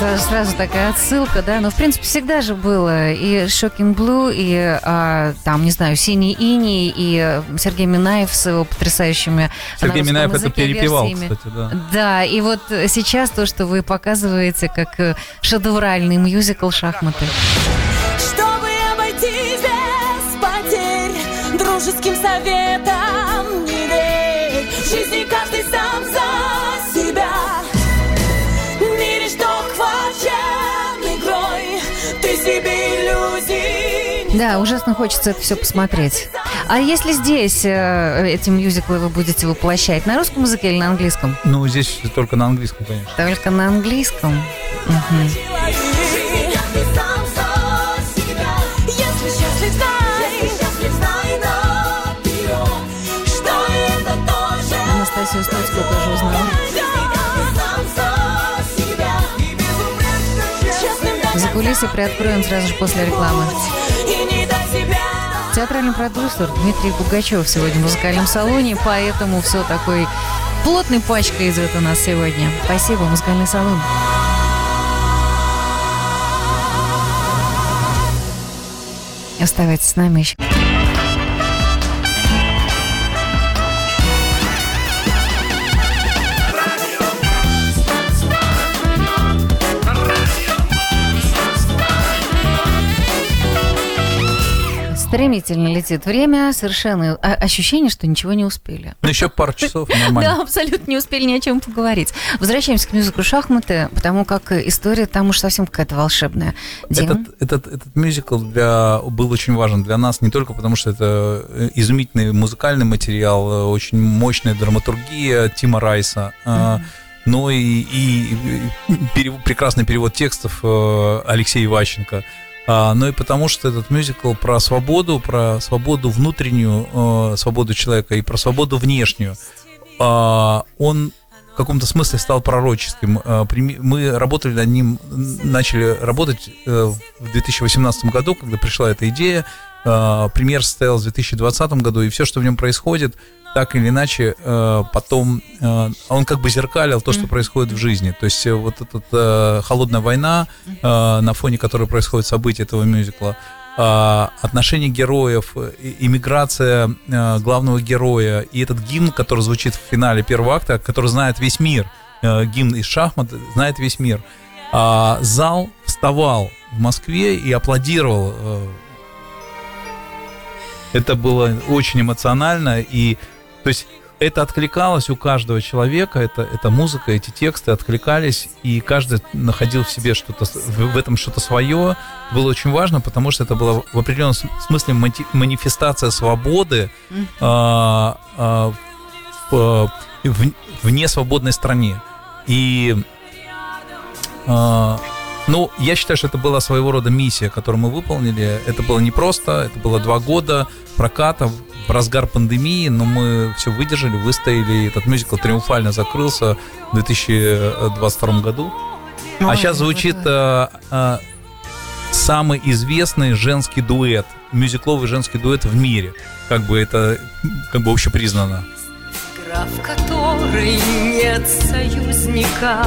сразу, сразу такая отсылка, да, но в принципе всегда же было и Shocking Blue, и а, там, не знаю, Синий Ини, и Сергей Минаев с его потрясающими Сергей Минаев это перепевал, версиями. кстати, да. Да, и вот сейчас то, что вы показываете как э, шедевральный мюзикл «Шахматы». Чтобы обойтись без потерь, дружеским советом Да, ужасно хочется это все посмотреть. А если здесь э, эти мюзиклы вы будете воплощать, на русском языке или на английском? Ну, здесь только на английском, конечно. Только на английском? Угу. Анастасию Стоцкую тоже узнала. За кулисы приоткроем сразу же после рекламы. Театральный продюсер Дмитрий Бугачев сегодня в музыкальном салоне, поэтому все такой плотной пачкой идет у нас сегодня. Спасибо, музыкальный салон. Оставайтесь с нами еще. Стремительно летит время, совершенно ощущение, что ничего не успели. Ну, еще пару часов, нормально. Да, абсолютно не успели ни о чем поговорить. Возвращаемся к мюзиклу «Шахматы», потому как история там уж совсем какая-то волшебная. Этот, этот, этот мюзикл для, был очень важен для нас не только потому, что это изумительный музыкальный материал, очень мощная драматургия Тима Райса, mm-hmm но и, и, и перев, прекрасный перевод текстов э, Алексея Иващенко а, но и потому, что этот мюзикл про свободу, про свободу внутреннюю, э, свободу человека и про свободу внешнюю. А, он в каком-то смысле стал пророческим. А, мы работали над ним, начали работать э, в 2018 году, когда пришла эта идея. Пример состоял в 2020 году, и все, что в нем происходит, так или иначе э, потом э, он как бы зеркалил то, что происходит в жизни. То есть э, вот эта холодная война, на фоне которой происходят события этого мюзикла, отношения героев, иммиграция главного героя и этот гимн, который звучит в финале первого акта, который знает весь мир, гимн из шахмат знает весь мир. А зал вставал в Москве и аплодировал. Это было очень эмоционально и то есть это откликалось у каждого человека, это, это музыка, эти тексты откликались, и каждый находил в себе что-то, в, в этом что-то свое. Было очень важно, потому что это было в определенном смысле манифестация свободы а, а, в, в, несвободной стране. И а, ну, я считаю, что это была своего рода миссия, которую мы выполнили. Это было непросто, это было два года проката в разгар пандемии, но мы все выдержали, выстояли. Этот мюзикл триумфально закрылся в 2022 году. а сейчас звучит а, а, самый известный женский дуэт, мюзикловый женский дуэт в мире. Как бы это как бы общепризнано. В которой нет союзника,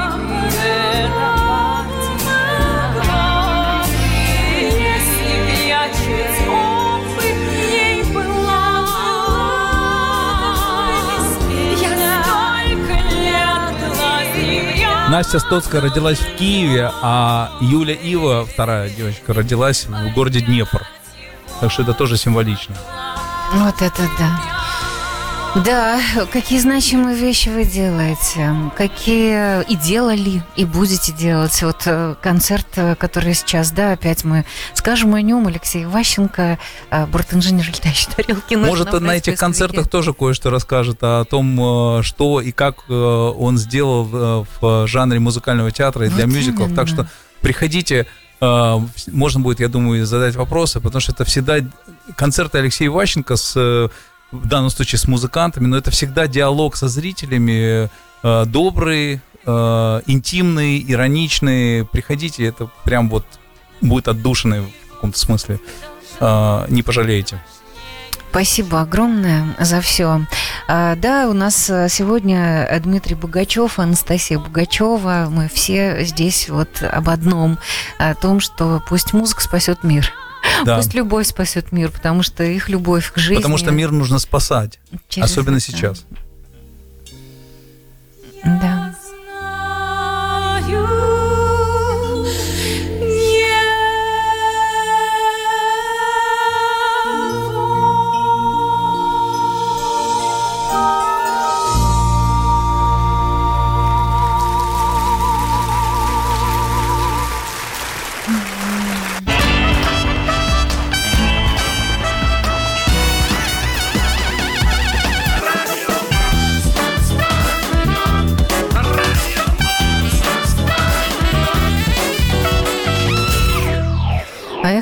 Настя Стоцкая родилась в Киеве, а Юля Ива, вторая девочка, родилась в городе Днепр. Так что это тоже символично. Вот это да. Да, какие значимые вещи вы делаете, какие и делали, и будете делать. Вот э, концерт, э, который сейчас, да, опять мы скажем о нем, Алексей Ващенко, э, бортинженер летающей тарелки. Может, на этих концертах тоже кое-что расскажет о том, что и как он сделал в жанре музыкального театра и для вот мюзиклов. Именно. Так что приходите, можно будет, я думаю, задать вопросы, потому что это всегда концерты Алексея Ващенко с в данном случае с музыкантами, но это всегда диалог со зрителями, а, добрый, а, интимный, ироничный. Приходите, это прям вот будет отдушенный в каком-то смысле. Не пожалеете. Спасибо огромное за все. А, да, у нас э, сегодня Дмитрий Богачев, Анастасия Богачева. Мы все здесь вот об одном, о том, что пусть музыка спасет мир. Да. Пусть любовь спасет мир, потому что их любовь к жизни. Потому что мир нужно спасать, Через особенно это. сейчас. Да.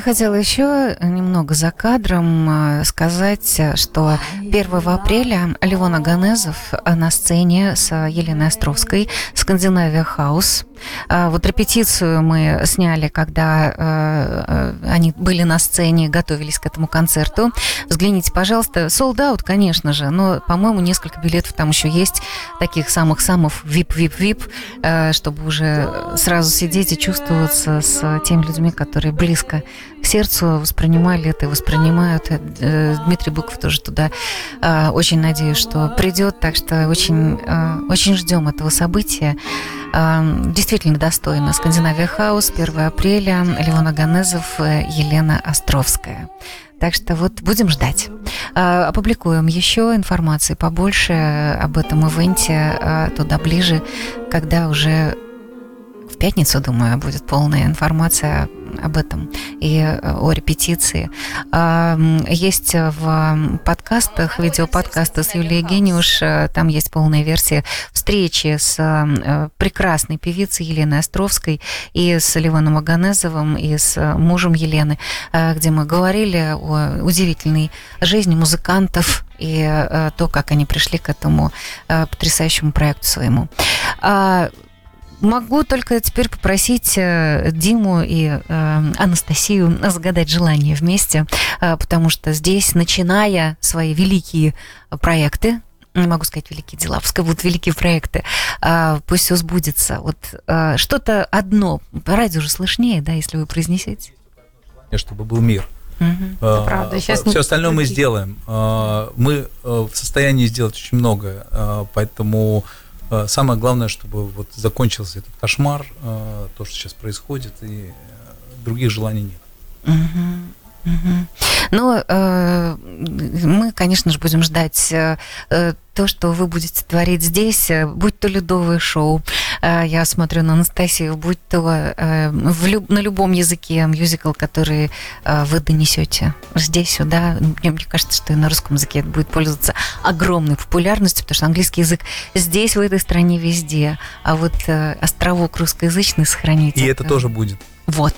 Я хотела еще немного за кадром э, сказать, что 1 апреля Леон Аганезов на сцене с Еленой Островской «Скандинавия Хаус». А, вот репетицию мы сняли, когда э, они были на сцене, готовились к этому концерту. Взгляните, пожалуйста, sold out, конечно же, но, по-моему, несколько билетов там еще есть, таких самых-самых VIP-VIP-VIP, чтобы уже сразу сидеть и чувствоваться с теми людьми, которые близко к сердцу воспринимали это и воспринимают. Э, Дмитрий Быков тоже туда э, очень надеюсь, что придет, так что очень, э, очень ждем этого события. Действительно достойно. Скандинавия Хаус, 1 апреля, Левон Аганезов, Елена Островская. Так что вот будем ждать. Опубликуем еще информации побольше об этом ивенте туда ближе, когда уже пятницу, думаю, будет полная информация об этом и э, о репетиции. Есть в подкастах, видеоподкасты с Юлией Гениуш, э, там есть полная версия встречи с э, прекрасной певицей Еленой Островской и с Ливаном Аганезовым, и с мужем Елены, где мы говорили о удивительной жизни музыкантов и то, как они пришли к этому потрясающему проекту своему. А, Могу только теперь попросить э, Диму и э, Анастасию загадать желание вместе, э, потому что здесь, начиная свои великие проекты, не могу сказать великие дела, пускай будут великие проекты, пусть все сбудется. Вот что-то одно, по радио же слышнее, да, если вы произнесете. Чтобы был мир. Угу, это правда. Сейчас все остальное мы сделаем. Мы в состоянии сделать очень многое, поэтому самое главное, чтобы вот закончился этот кошмар, э, то, что сейчас происходит, и э, других желаний нет. Ну, э, мы, конечно же, будем ждать э, то, что вы будете творить здесь, будь то ледовое шоу, э, я смотрю на Анастасию, будь то э, в люб, на любом языке мюзикл, который э, вы донесете здесь, сюда. Мне, мне кажется, что и на русском языке это будет пользоваться огромной популярностью, потому что английский язык здесь, в этой стране, везде. А вот э, островок русскоязычный сохранить. И это, это тоже будет. Вот.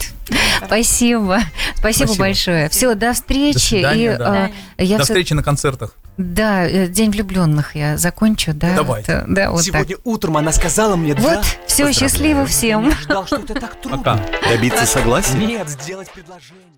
Спасибо. Спасибо. Спасибо большое. Все, до встречи. До свидания, и, да. э, я до все... встречи на концертах. Да, э, День влюбленных я закончу, да. Давай. Вот, да, вот Сегодня так. утром она сказала мне вот, да. все, счастливо всем. Я ждал, что это так трудно. Пока. Добиться согласия? Нет, сделать предложение.